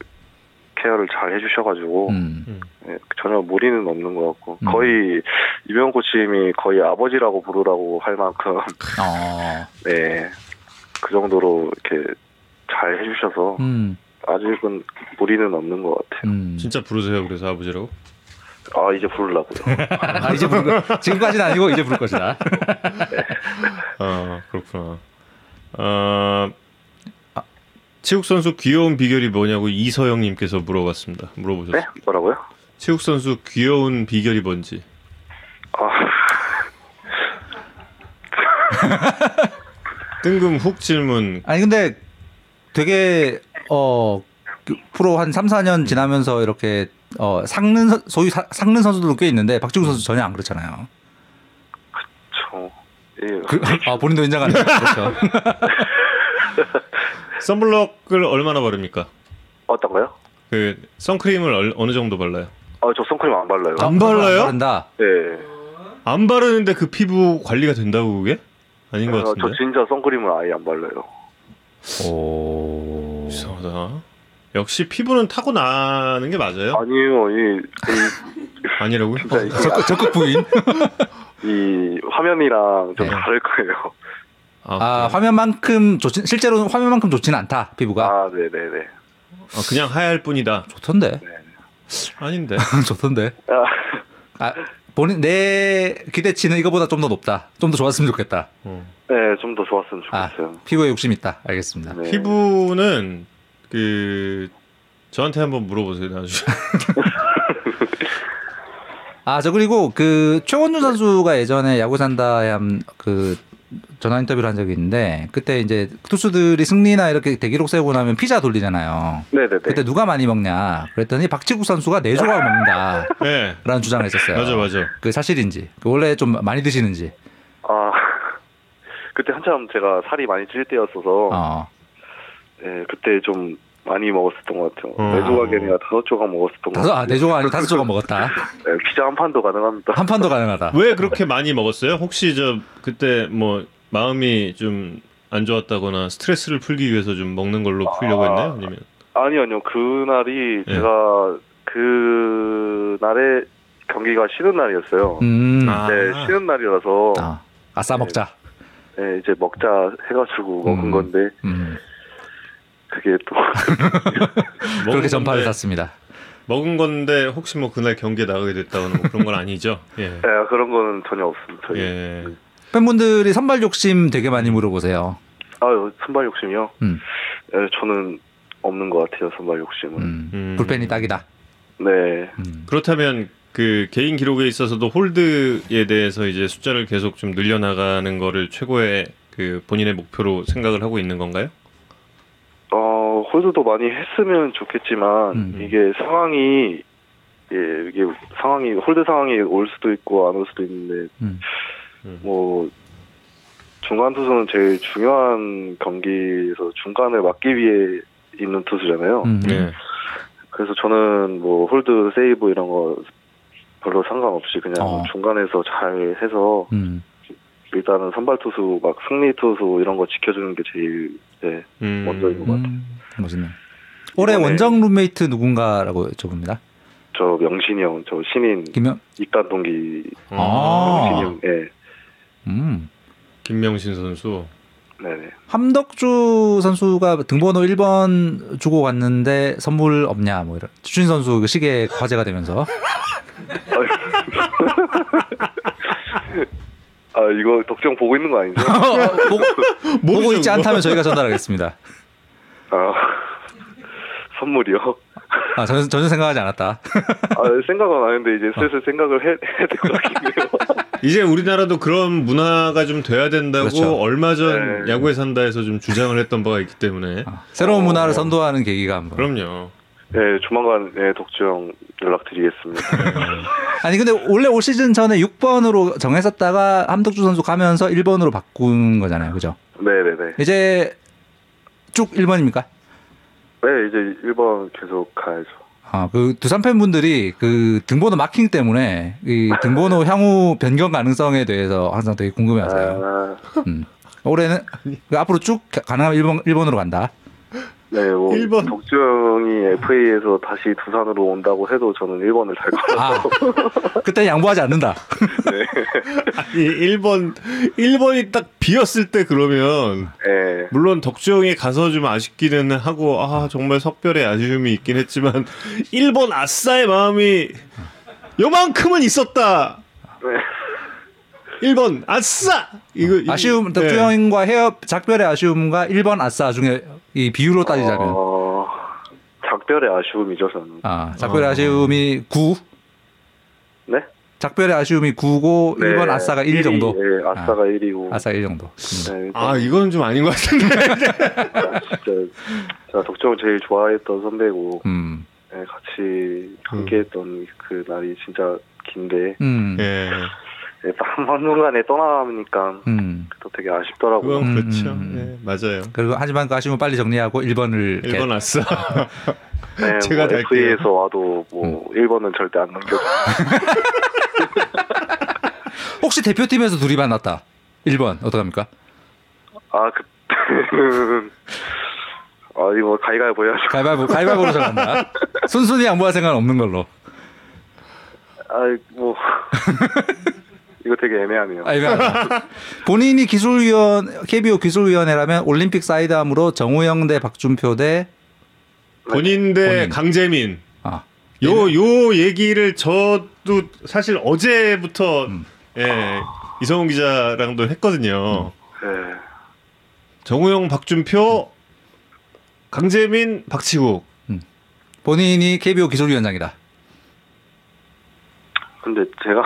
케어를 잘 해주셔가지고 음. 음. 네, 전혀 무리는 없는 것 같고 음. 거의 이병호 코치님이 거의 아버지라고 부르라고 할 만큼 어. 네그 정도로 이렇게 잘 해주셔서 음. 아직은 무리는 없는 것 같아요. 음. 진짜 부르세요. 그래서 아버지라고? 아 이제 부르려고요. 아, 이제 거. 지금까지는 아니고 이제 부를 것이다. 아 그렇구나. 아 체육 선수 귀여운 비결이 뭐냐고 이서영 님께서 물어봤습니다. 물어보셨어요. 네 뭐라고요? 체육 선수 귀여운 비결이 뭔지. 아 뜬금 훅 질문. 아니 근데 되게 어그 프로 한 3, 4년 지나면서 이렇게 어 선- 소위 사- 삭는 선수들도 꽤 있는데 박지구 선수 전혀 안 그렇잖아요. 저, 예, 그, 아 본인도 인정하는 그렇죠. 선블럭을 얼마나 바릅니까? 어떤가요? 그 선크림을 얼- 어느 정도 발라요? 아 저 선크림 안 발라요. 안 발라요? 안 바른다. 네. 안 바르는데 그 피부 관리가 된다고 그게? 아닌 것 아, 저 같은데. 진짜 선크림을 아예 안 발라요. 오. 이상하다. 역시 피부는 타고 나는 게 맞아요? 아니요, 이, 아니라고요? 적극 적극 부인. 이 화면이랑 좀 네. 다를 거예요. 아, 아? 화면만큼 좋지 실제로는 화면만큼 좋지는 않다 피부가. 아, 네, 네, 네. 아, 그냥 하얄 뿐이다. 좋던데. 아닌데. 좋던데. 아, 아 본인 내 기대치는 이거보다 좀 더 높다. 좀 더 좋았으면 좋겠다. 어. 네, 좀 더 좋았으면 아 좋겠어요. 피부에 욕심 있다. 알겠습니다. 네. 피부는 그 저한테 한번 물어보세요 나중에. 아 저 그리고 그 최원준 선수가 예전에 야구 산다에 한그 전화 인터뷰를 한 적이 있는데 그때 이제 투수들이 승리나 이렇게 대기록 세우고 나면 피자 돌리잖아요. 네, 네, 네. 그때 누가 많이 먹냐 그랬더니 박지국 선수가 네 조각 먹는다라는 네. 주장을 했었어요. 맞아 맞아. 그 사실인지 그 원래 좀 많이 드시는지. 아, 그때 한참 제가 살이 많이 찔 때였어서, 어. 네, 그때 좀 많이 먹었었던 것 같아요. 어. 네 조각이 아니라 다섯 조각 먹었었던 것 다섯 같아요. 아 네 조각 아니고 다섯 조각 먹었다. 네, 피자 한 판도 가능합니다. 한 판도 가능하다. 왜 그렇게 많이 먹었어요? 혹시 저 그때 뭐 마음이 좀 안 좋았다거나 스트레스를 풀기 위해서 좀 먹는 걸로 풀려고 아. 했나요? 아니면 아니요, 아니요. 그날이 네. 제가 그날에 경기가 쉬는 날이었어요. 음. 아. 네, 쉬는 날이라서 아, 아싸 먹자. 네, 이제 먹자 해가지고 먹은 음. 건데 음. 그게 또 그렇게 전파를 샀습니다. 먹은 건데 혹시 뭐 그날 경기에 나가게 됐다거나 뭐 그런 건 아니죠? 예. 네, 그런 거는 전혀 없습니다. 저희. 예. 팬분들이 선발 욕심 되게 많이 물어보세요. 아유, 선발 욕심이요? 음. 네, 저는 없는 것 같아요, 선발 욕심은. 음. 음. 불펜이 딱이다. 네. 음. 그렇다면 그 개인 기록에 있어서도 홀드에 대해서 이제 숫자를 계속 좀 늘려나가는 거를 최고의 그 본인의 목표로 생각을 하고 있는 건가요? 어, 홀드도 많이 했으면 좋겠지만, 음. 이게 상황이, 예, 이게 상황이, 홀드 상황이 올 수도 있고 안 올 수도 있는데, 음. 뭐, 중간 투수는 제일 중요한 경기에서 중간을 막기 위해 있는 투수잖아요. 음. 네. 그래서 저는 뭐 홀드 세이브 이런 거 별로 상관없이 그냥 어. 중간에서 잘 해서 음. 일단은 선발 투수 막 승리 투수 이런 거 지켜주는 게 제일 네, 음. 먼저인 것 같아요. 음. 멋있네. 올해 원정 룸메이트 누군가라고 여쭤봅니다. 저 명신이 형, 저 신인 김영. 입단 동기 아. 명신이 형, 네, 음. 김명신 선수. 네네. 함덕주 선수가 등번호 1번 주고 갔는데 선물 없냐 뭐 이런 추신 선수 그 시계 화제가 되면서 아 이거 덕정 보고 있는 거 아니죠? 보고, 보고 모르죠, 있지? 않다면 저희가 전달하겠습니다. 아 선물이요? 아 전혀, 전혀 생각하지 않았다. 아 생각은 안 했는데 이제 슬슬 생각을 해, 해야 될 것 같긴 해요. 이제 우리나라도 그런 문화가 좀 돼야 된다고 그렇죠. 얼마 전 네. 야구에 산다에서 좀 주장을 했던 바가 있기 때문에 아, 새로운 어. 문화를 선도하는 계기가 한번. 그럼요. 네 조만간 네, 덕정 연락드리겠습니다. 아니 근데 원래 올 시즌 전에 6번으로 정했었다가 함덕주 선수 가면서 1번으로 바꾼 거잖아요. 그죠? 네 네 네. 이제 쭉 1번입니까? 네 이제 1번 계속 가야죠. 아, 그 두산 팬분들이 그 등번호 마킹 때문에 이 등번호 향후 변경 가능성에 대해서 항상 되게 궁금해하세요. 아, 음. 올해는 그 앞으로 쭉 가- 가능하면 일본 일본으로 간다. 네, 뭐 일본. 덕주 형이 FA에서 다시 두산으로 온다고 해도 저는 1번을 잘 거라서 아, 그때 양보하지 않는다. 아니 1번 1번이 딱 비었을 때 그러면 네. 물론 덕주형이 가서 좀 아쉽기는 하고 아 정말 석별의 아쉬움이 있긴 했지만 1번 아싸의 마음이 요만큼은 있었다. 네. 1번 아싸 이거 이- 아쉬움 네. 덕주형과 헤어 작별의 아쉬움과 1번 아싸 중에 이 비율로 따지자면 어, 작별의 아쉬움이죠 저는. 아, 작별의 어. 아쉬움이 9, 네? 작별의 아쉬움이 9고 네, 1번 아싸가 1 일이, 정도. 네, 아싸가 1이고. 아싸 1 정도. 음. 네, 아 이건 좀 아닌 것 같은데. 진짜 제가 덕정을 제일 좋아했던 선배고 음. 네, 같이 함께했던 그 날이 진짜 긴데 음. 예. 네, 한 한순간에 떠나니까 음. 또 되게 아쉽더라고요. 음, 그렇죠. 음, 음. 예, 맞아요. 그리고 하지만 그 아쉬움을 빨리 정리하고 1번을 1번 아싸. 네, 제가 뭐. FA에서 와도 뭐 1번은 절대 안 넘겨줘. 혹시 대표팀에서 둘이 만났다. 1번 어떡합니까? 아 그때는 아 이거 가위가위보 해야죠. 가위바위보 가위바위보로 정한다. 순순히 양보할 생각은 없는 걸로. 아뭐 이거 되게 애매하네요. 알겠습니다. 본인이 기술위원 KBO 기술위원회라면 올림픽 사이드암으로 정우영 대 박준표 대 본인 대 본인. 강재민. 아. 요 요 얘기를 저도 사실 어제부터 음. 예, 이성훈 기자랑도 했거든요. 네. 정우영, 박준표, 강재민, 박치국. 본인이 KBO 기술위원장이다. 근데 제가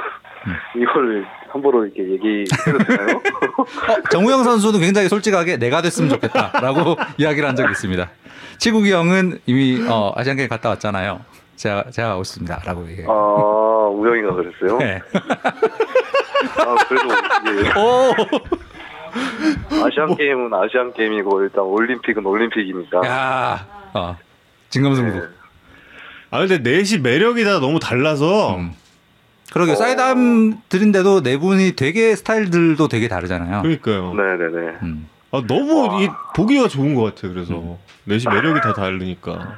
이거를 함부로 이렇게 얘기해도 되나요? 어, 정우영 선수는 굉장히 솔직하게 내가 됐으면 좋겠다라고 이야기를 한 적이 있습니다. 치국이 형은 이미 어, 아시안 게임 갔다 왔잖아요. 제가 제가 가고 있습니다라고 얘기해요. 아 우영이가 그랬어요? 네. 아 그래도 이게 오. 아시안 게임은 아시안 게임이고 일단 올림픽은 올림픽이니까. 야. 어. 진검승부. 네. 아 근데 넷이 매력이 다 너무 달라서 음. 그러게 어. 사이드암 드린데도 네 분이 되게 스타일들도 되게 다르잖아요. 그러니까요. 네네네. 음. 아, 너무 이 보기가 좋은 것 같아요. 그래서 넷이 매력이 다 다르니까.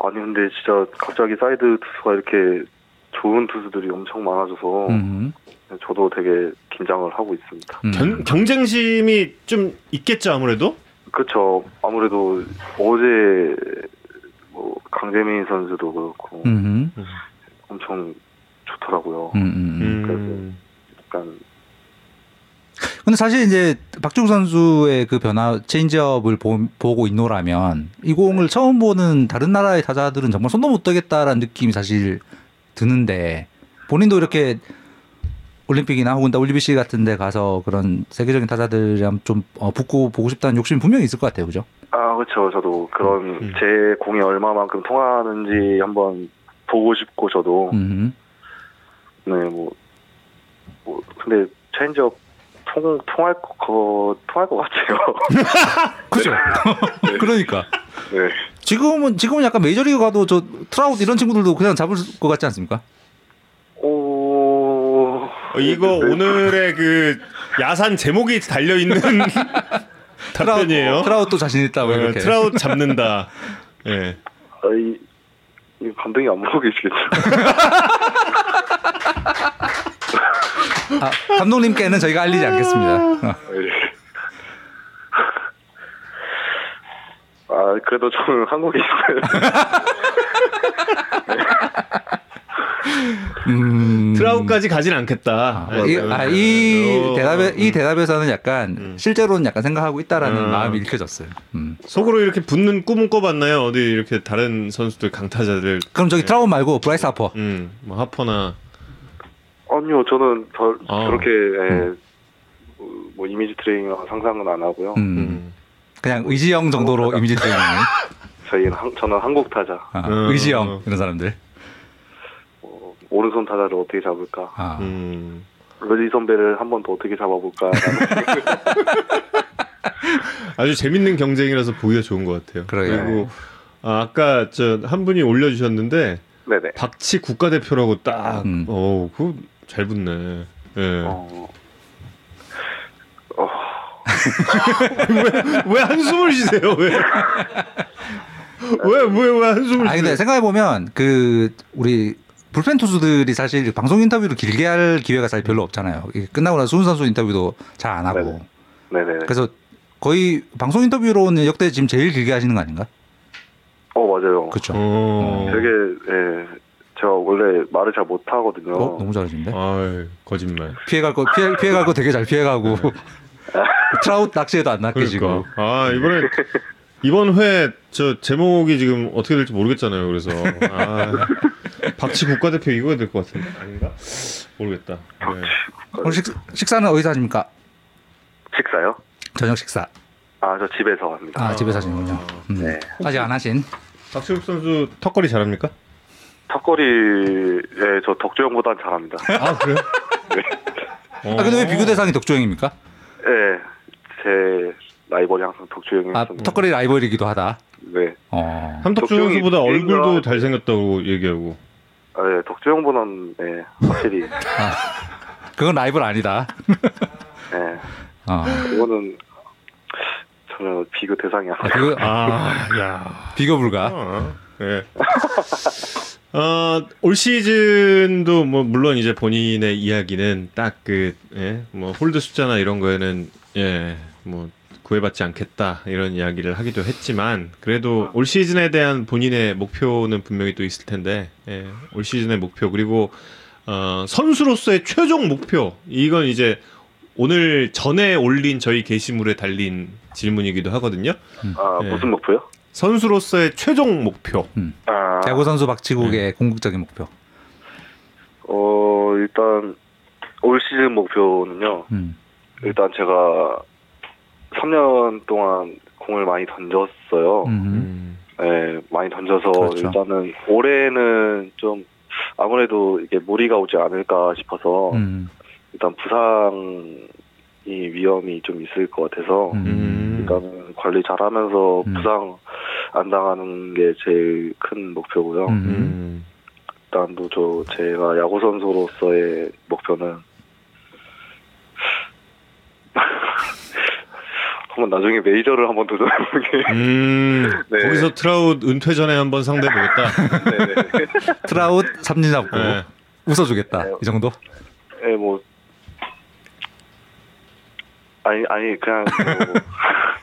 아니 근데 진짜 갑자기 사이드 투수가 이렇게 좋은 투수들이 엄청 많아져서 음. 저도 되게 긴장을 하고 있습니다. 음. 견, 경쟁심이 좀 있겠죠 아무래도. 그렇죠. 아무래도 어제 뭐 강재민 선수도 그렇고 음. 엄청 좋더라고요. 음. 음. 음. 약간 근데 사실 이제 박주국 선수의 그 변화 체인지업을 보, 보고 있노라면 이 공을 처음 보는 다른 나라의 타자들은 정말 손도 못 대겠다라는 느낌이 사실 드는데 본인도 이렇게 올림픽이나 혹은 WBC 같은 데 가서 그런 세계적인 타자들이랑 좀 어, 붙고 보고 싶다는 욕심이 분명히 있을 것 같아요. 그죠? 아 그렇죠. 저도 그런 음. 제 공이 얼마만큼 통하는지 한번 보고 싶고 저도 음. 네뭐 뭐 근데 체인지업 통 통할 거 통할 것 같아요. 그죠? 그러니까. 네. 지금은 지금은 약간 메이저리그 가도 저 트라웃 이런 친구들도 그냥 잡을 것 같지 않습니까? 오 어, 이거 네. 오늘의 그 야산 제목이 달려 있는 답변이에요. 트라웃 자신 어, 이렇게. 트라웃 잡는다. 예. 아, 이, 이 감독이 안 보고 계시겠죠. 아, 감독님께는 저희가 알리지 않겠습니다. 어. 네. 아 그래도 저는 한국에 있어요. 음. 트라우드까지 가진 않겠다. 아, 이, 아, 이 어, 대답에 이 음. 대답에서는 약간 음. 실제로는 약간 생각하고 있다라는 음. 마음이 읽혀졌어요. 음. 속으로 이렇게 붙는 꿈은 꿔봤나요? 어디 이렇게 다른 선수들 강타자들. 그럼 저기 트라웃 말고 브라이스 하퍼. 음, 뭐 하퍼나. 아니요 저는 저, 아. 저렇게 예, 뭐 이미지 트레이닝 상상은 안 하고요. 음. 음. 그냥 의지형 정도로 이미지 트레이닝. 저희는 한, 저는 한국 타자 아, 음. 의지형 이런 사람들. 어, 오른손 타자를 어떻게 잡을까? 아. 음. 의지 선배를 한 번 더 어떻게 잡아볼까? 아주 재밌는 경쟁이라서 보기가 좋은 것 같아요. 그러게요. 리고 아, 아까 저 한 분이 올려주셨는데 네네. 박치 국가대표라고 딱, 음. 어, 그잘 붙네. 예. 어, 어, 왜 한숨을 쉬세요? 왜? 왜, 왜, 왜 한숨을 아 근데 쉬세요? 생각해 보면 그 우리 불펜 투수들이 사실 방송 인터뷰를 길게 할 기회가 사실 별로 없잖아요. 끝나고 나서 수훈 선수 인터뷰도 잘 안 하고. 네네. 네네. 그래서 거의 방송 인터뷰로는 역대 지금 제일 길게 하시는 거 아닌가? 어 맞아요. 그렇죠. 어, 되게 예. 제가 원래 말을 잘 못하거든요. 어, 너무 잘하시는데. 아이, 거짓말. 피해갈 거 피해 피해갈 거 되게 잘 피해가고 트라웃 낚시에도 안 낚이시고. 그러니까. 아, 이번에, 이번 회, 저, 제목이 지금 어떻게 될지 모르겠잖아요. 그래서. 아, 박치 국가대표 이거야 될 것 같은데. 아닌가? 모르겠다. 네. 오늘 식, 식사는 어디서 하십니까? 식사요? 저녁 식사. 아 저 집에서 합니다. 아 집에서 하시는군요. 음. 네. 아직 안 하신. 박철욱 선수 턱걸이 잘합니까? 턱걸이 예, 저 덕주형보단 잘합니다. 아, 그래요? 어. 아 근데 왜 비교 대상이 덕주행입니까? 예. 제 라이벌이 항상 덕주형이었습니다. 아 턱걸이 라이벌이기도 하다. 네. 어. 함덕주 선수보다 얼굴도 잘생겼다고 얘기하고. 아, 예, 덕주형보다는 예, 확실히 그건 라이벌 아니다. 예. 어. 그거는 전혀 비교 대상이 아. 비교 아, 야. 비교 불가. 어, 예. 어, 올 시즌도 뭐 물론 이제 본인의 이야기는 딱그 예, 뭐 홀드 숫자나 이런 거에는 예, 뭐 구애받지 않겠다 이런 이야기를 하기도 했지만 그래도 올 시즌에 대한 본인의 목표는 분명히 또 있을 텐데 예, 올 시즌의 목표 그리고 어, 선수로서의 최종 목표 이건 이제 오늘 전에 올린 저희 게시물에 달린 질문이기도 하거든요. 아, 예. 무슨 목표요? 선수로서의 최종 목표. 아, 야구 선수 박지국의 궁극적인 목표. 어, 일단 올 시즌 목표는요. 음. 일단 제가 3년 동안 공을 많이 던졌어요. 음. 예, 많이 던져서 그렇죠. 일단은 올해는 좀 아무래도 이게 무리가 오지 않을까 싶어서 음. 일단 부상이 위험이 좀 있을 것 같아서 음. 일단은 관리 잘하면서 음. 부상 안 당하는 게 제일 큰 목표고요. 음. 음. 일단 또저 제가 야구 선수로서의 목표는 한번 나중에 메이저를 한번 도전해보게. 음. 네. 거기서 트라웃 은퇴 전에 한번 상대해 보겠다. 네네. 트라웃 삼진 잡고 네. 웃어주겠다. 네. 이 정도? 예, 뭐 아니 아니 그냥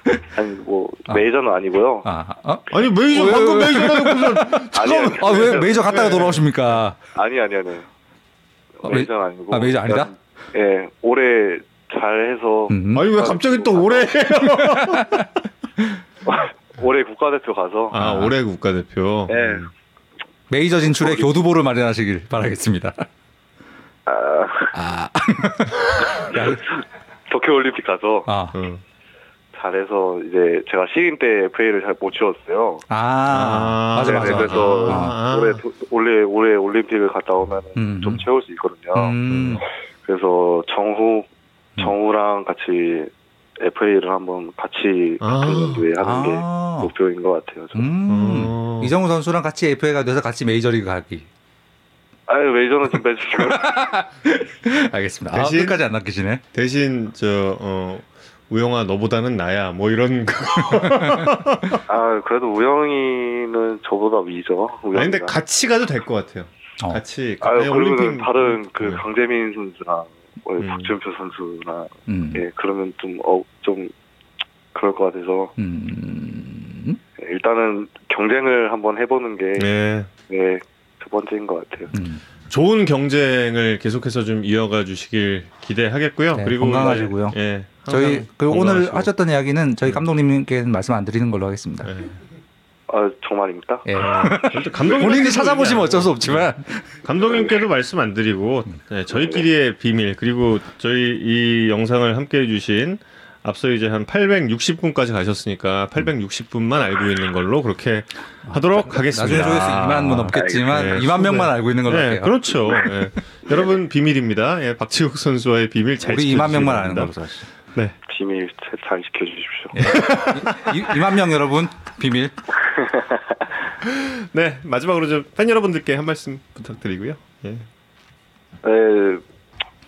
뭐, 아니 뭐 아. 메이저는 아니고요. 아, 어? 아니 메이저 왜, 방금 왜, 메이저 가는 아니 아니 아, 왜 메이저 갔다가 돌아오십니까? 아니 아니 아니 어, 메- 메이저는 아니고 아, 메이저 아니다? 그냥, 예 올해 잘해서 음. 아니 왜 갑자기 또 올해? 올해 국가대표 가서 아 올해 국가대표. 예. 메이저 진출에 교두보를 마련하시길 바라겠습니다. 아, 아, 도쿄올림픽 가서 아, 어. 잘해서 이제 제가 시인 때 FA를 잘 못 치웠어요. 아, 맞아, 네, 맞아. 그래서 아. 올해 도- 올해 올해 올림픽을 갔다 오면 음, 좀 음. 채울 수 있거든요. 음, 그래서 정후 음. 정우랑 같이 FA를 한번 같이 아. 같은 연도에 하는 게 아, 목표인 것 같아요. 저는. 음. 어. 이정우 선수랑 같이 FA가 돼서 같이 메이저리그 가기. 아유 메이저는 좀 빼주시고. 알겠습니다. 아, 대신- 끝까지 안 낚이시네. 대신 저 어, 우영아 너보다는 나야 뭐 이런 거. 아 그래도 우영이는 저보다 위죠. 아니 근데 우영이가. 같이 가도 될 것 같아요. 어. 같이. 아유 네, 그러면 다른 그 네. 강재민 선수랑 뭐 음. 박준표 선수나 음. 예 그러면 좀어좀 그럴 것 같아서 음. 예, 일단은 경쟁을 한번 해보는 게 네. 네, 두 번째인 것 같아요. 음. 좋은 경쟁을 계속해서 좀 이어가 주시길 기대하겠고요. 네, 그리고 건강하시고요. 예. 저희 그 오늘. 하셨던 이야기는 저희 감독님께는 말씀 안 드리는 걸로 하겠습니다. 예. 아 정말입니까? 예. 절대 감독님 본인이 찾아보시면 어쩔 수 없지만 감독님께도 말씀 안 드리고 네, 저희끼리의 비밀 그리고 저희 이 영상을 함께 해 주신 앞서 이제 한 860분까지 가셨으니까 860분만 알고 있는 걸로 그렇게 하도록 하겠습니다. 나중에 조회수 2만 분 넘겠지만 알겠습니다. 2만 명만 네. 알고 있는 걸로 네, 할게요. 그렇죠. 예. 여러분 비밀입니다. 예, 박지욱 선수와의 비밀 잘 우리 지켜주시기 2만 명만 아는. 걸로 사실. 네. 비밀 잘- 잘 지켜주십시오. 이, 2만 명 여러분 비밀. 네 마지막으로 좀 팬 여러분들께 한 말씀 부탁드리고요. 예. 네,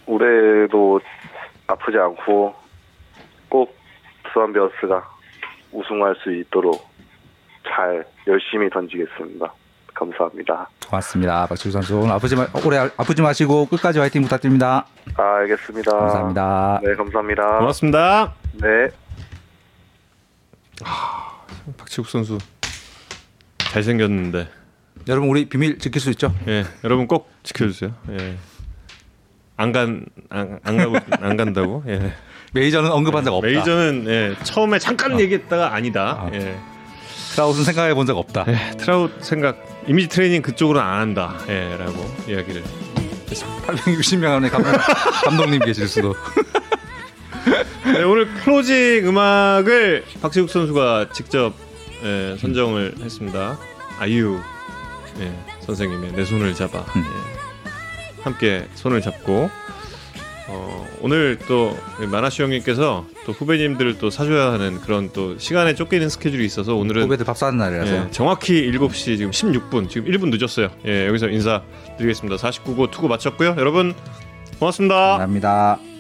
올해도 아프지 않고 꼭 두산 베어스가 우승할 수 있도록 잘 열심히 던지겠습니다. 감사합니다. 고맙습니다. 박지우 선수 오늘 아프지 마, 올해 아프지 마시고 끝까지 화이팅 부탁드립니다. 아, 알겠습니다. 감사합니다. 네, 감사합니다. 고맙습니다. 네. 박치국 선수 잘 생겼는데 여러분 우리 비밀 지킬 수 있죠? 예 여러분 꼭 지켜주세요. 예. 안간안 안 가고 안 간다고. 예. 메이저는 언급한 적 없다. 메이저는 예, 처음에 잠깐 얘기했다가 아니다. 아. 예. 트라웃은 생각해 본 적 없다. 예, 트라웃 생각 이미지 트레이닝 그쪽으로는 안 한다. 예, 라고 이야기를 860명 안에 감독, 감독님 계실 수도. 네, 오늘 클로징 음악을 박치국 선수가 직접 예, 선정을 했습니다. 아이유 예, 선생님의 내 손을 잡아 음. 예, 함께 손을 잡고 어, 오늘 또 마나시 형님께서 또 후배님들을 또 사줘야 하는 그런 또 시간에 쫓기는 스케줄이 있어서 오늘은 후배들 밥 사는 날이라서. 예, 정확히 7시 지금 16분 지금 1분 늦었어요. 예, 여기서 인사드리겠습니다. 49구 투구 마쳤고요. 여러분 고맙습니다. 감사합니다.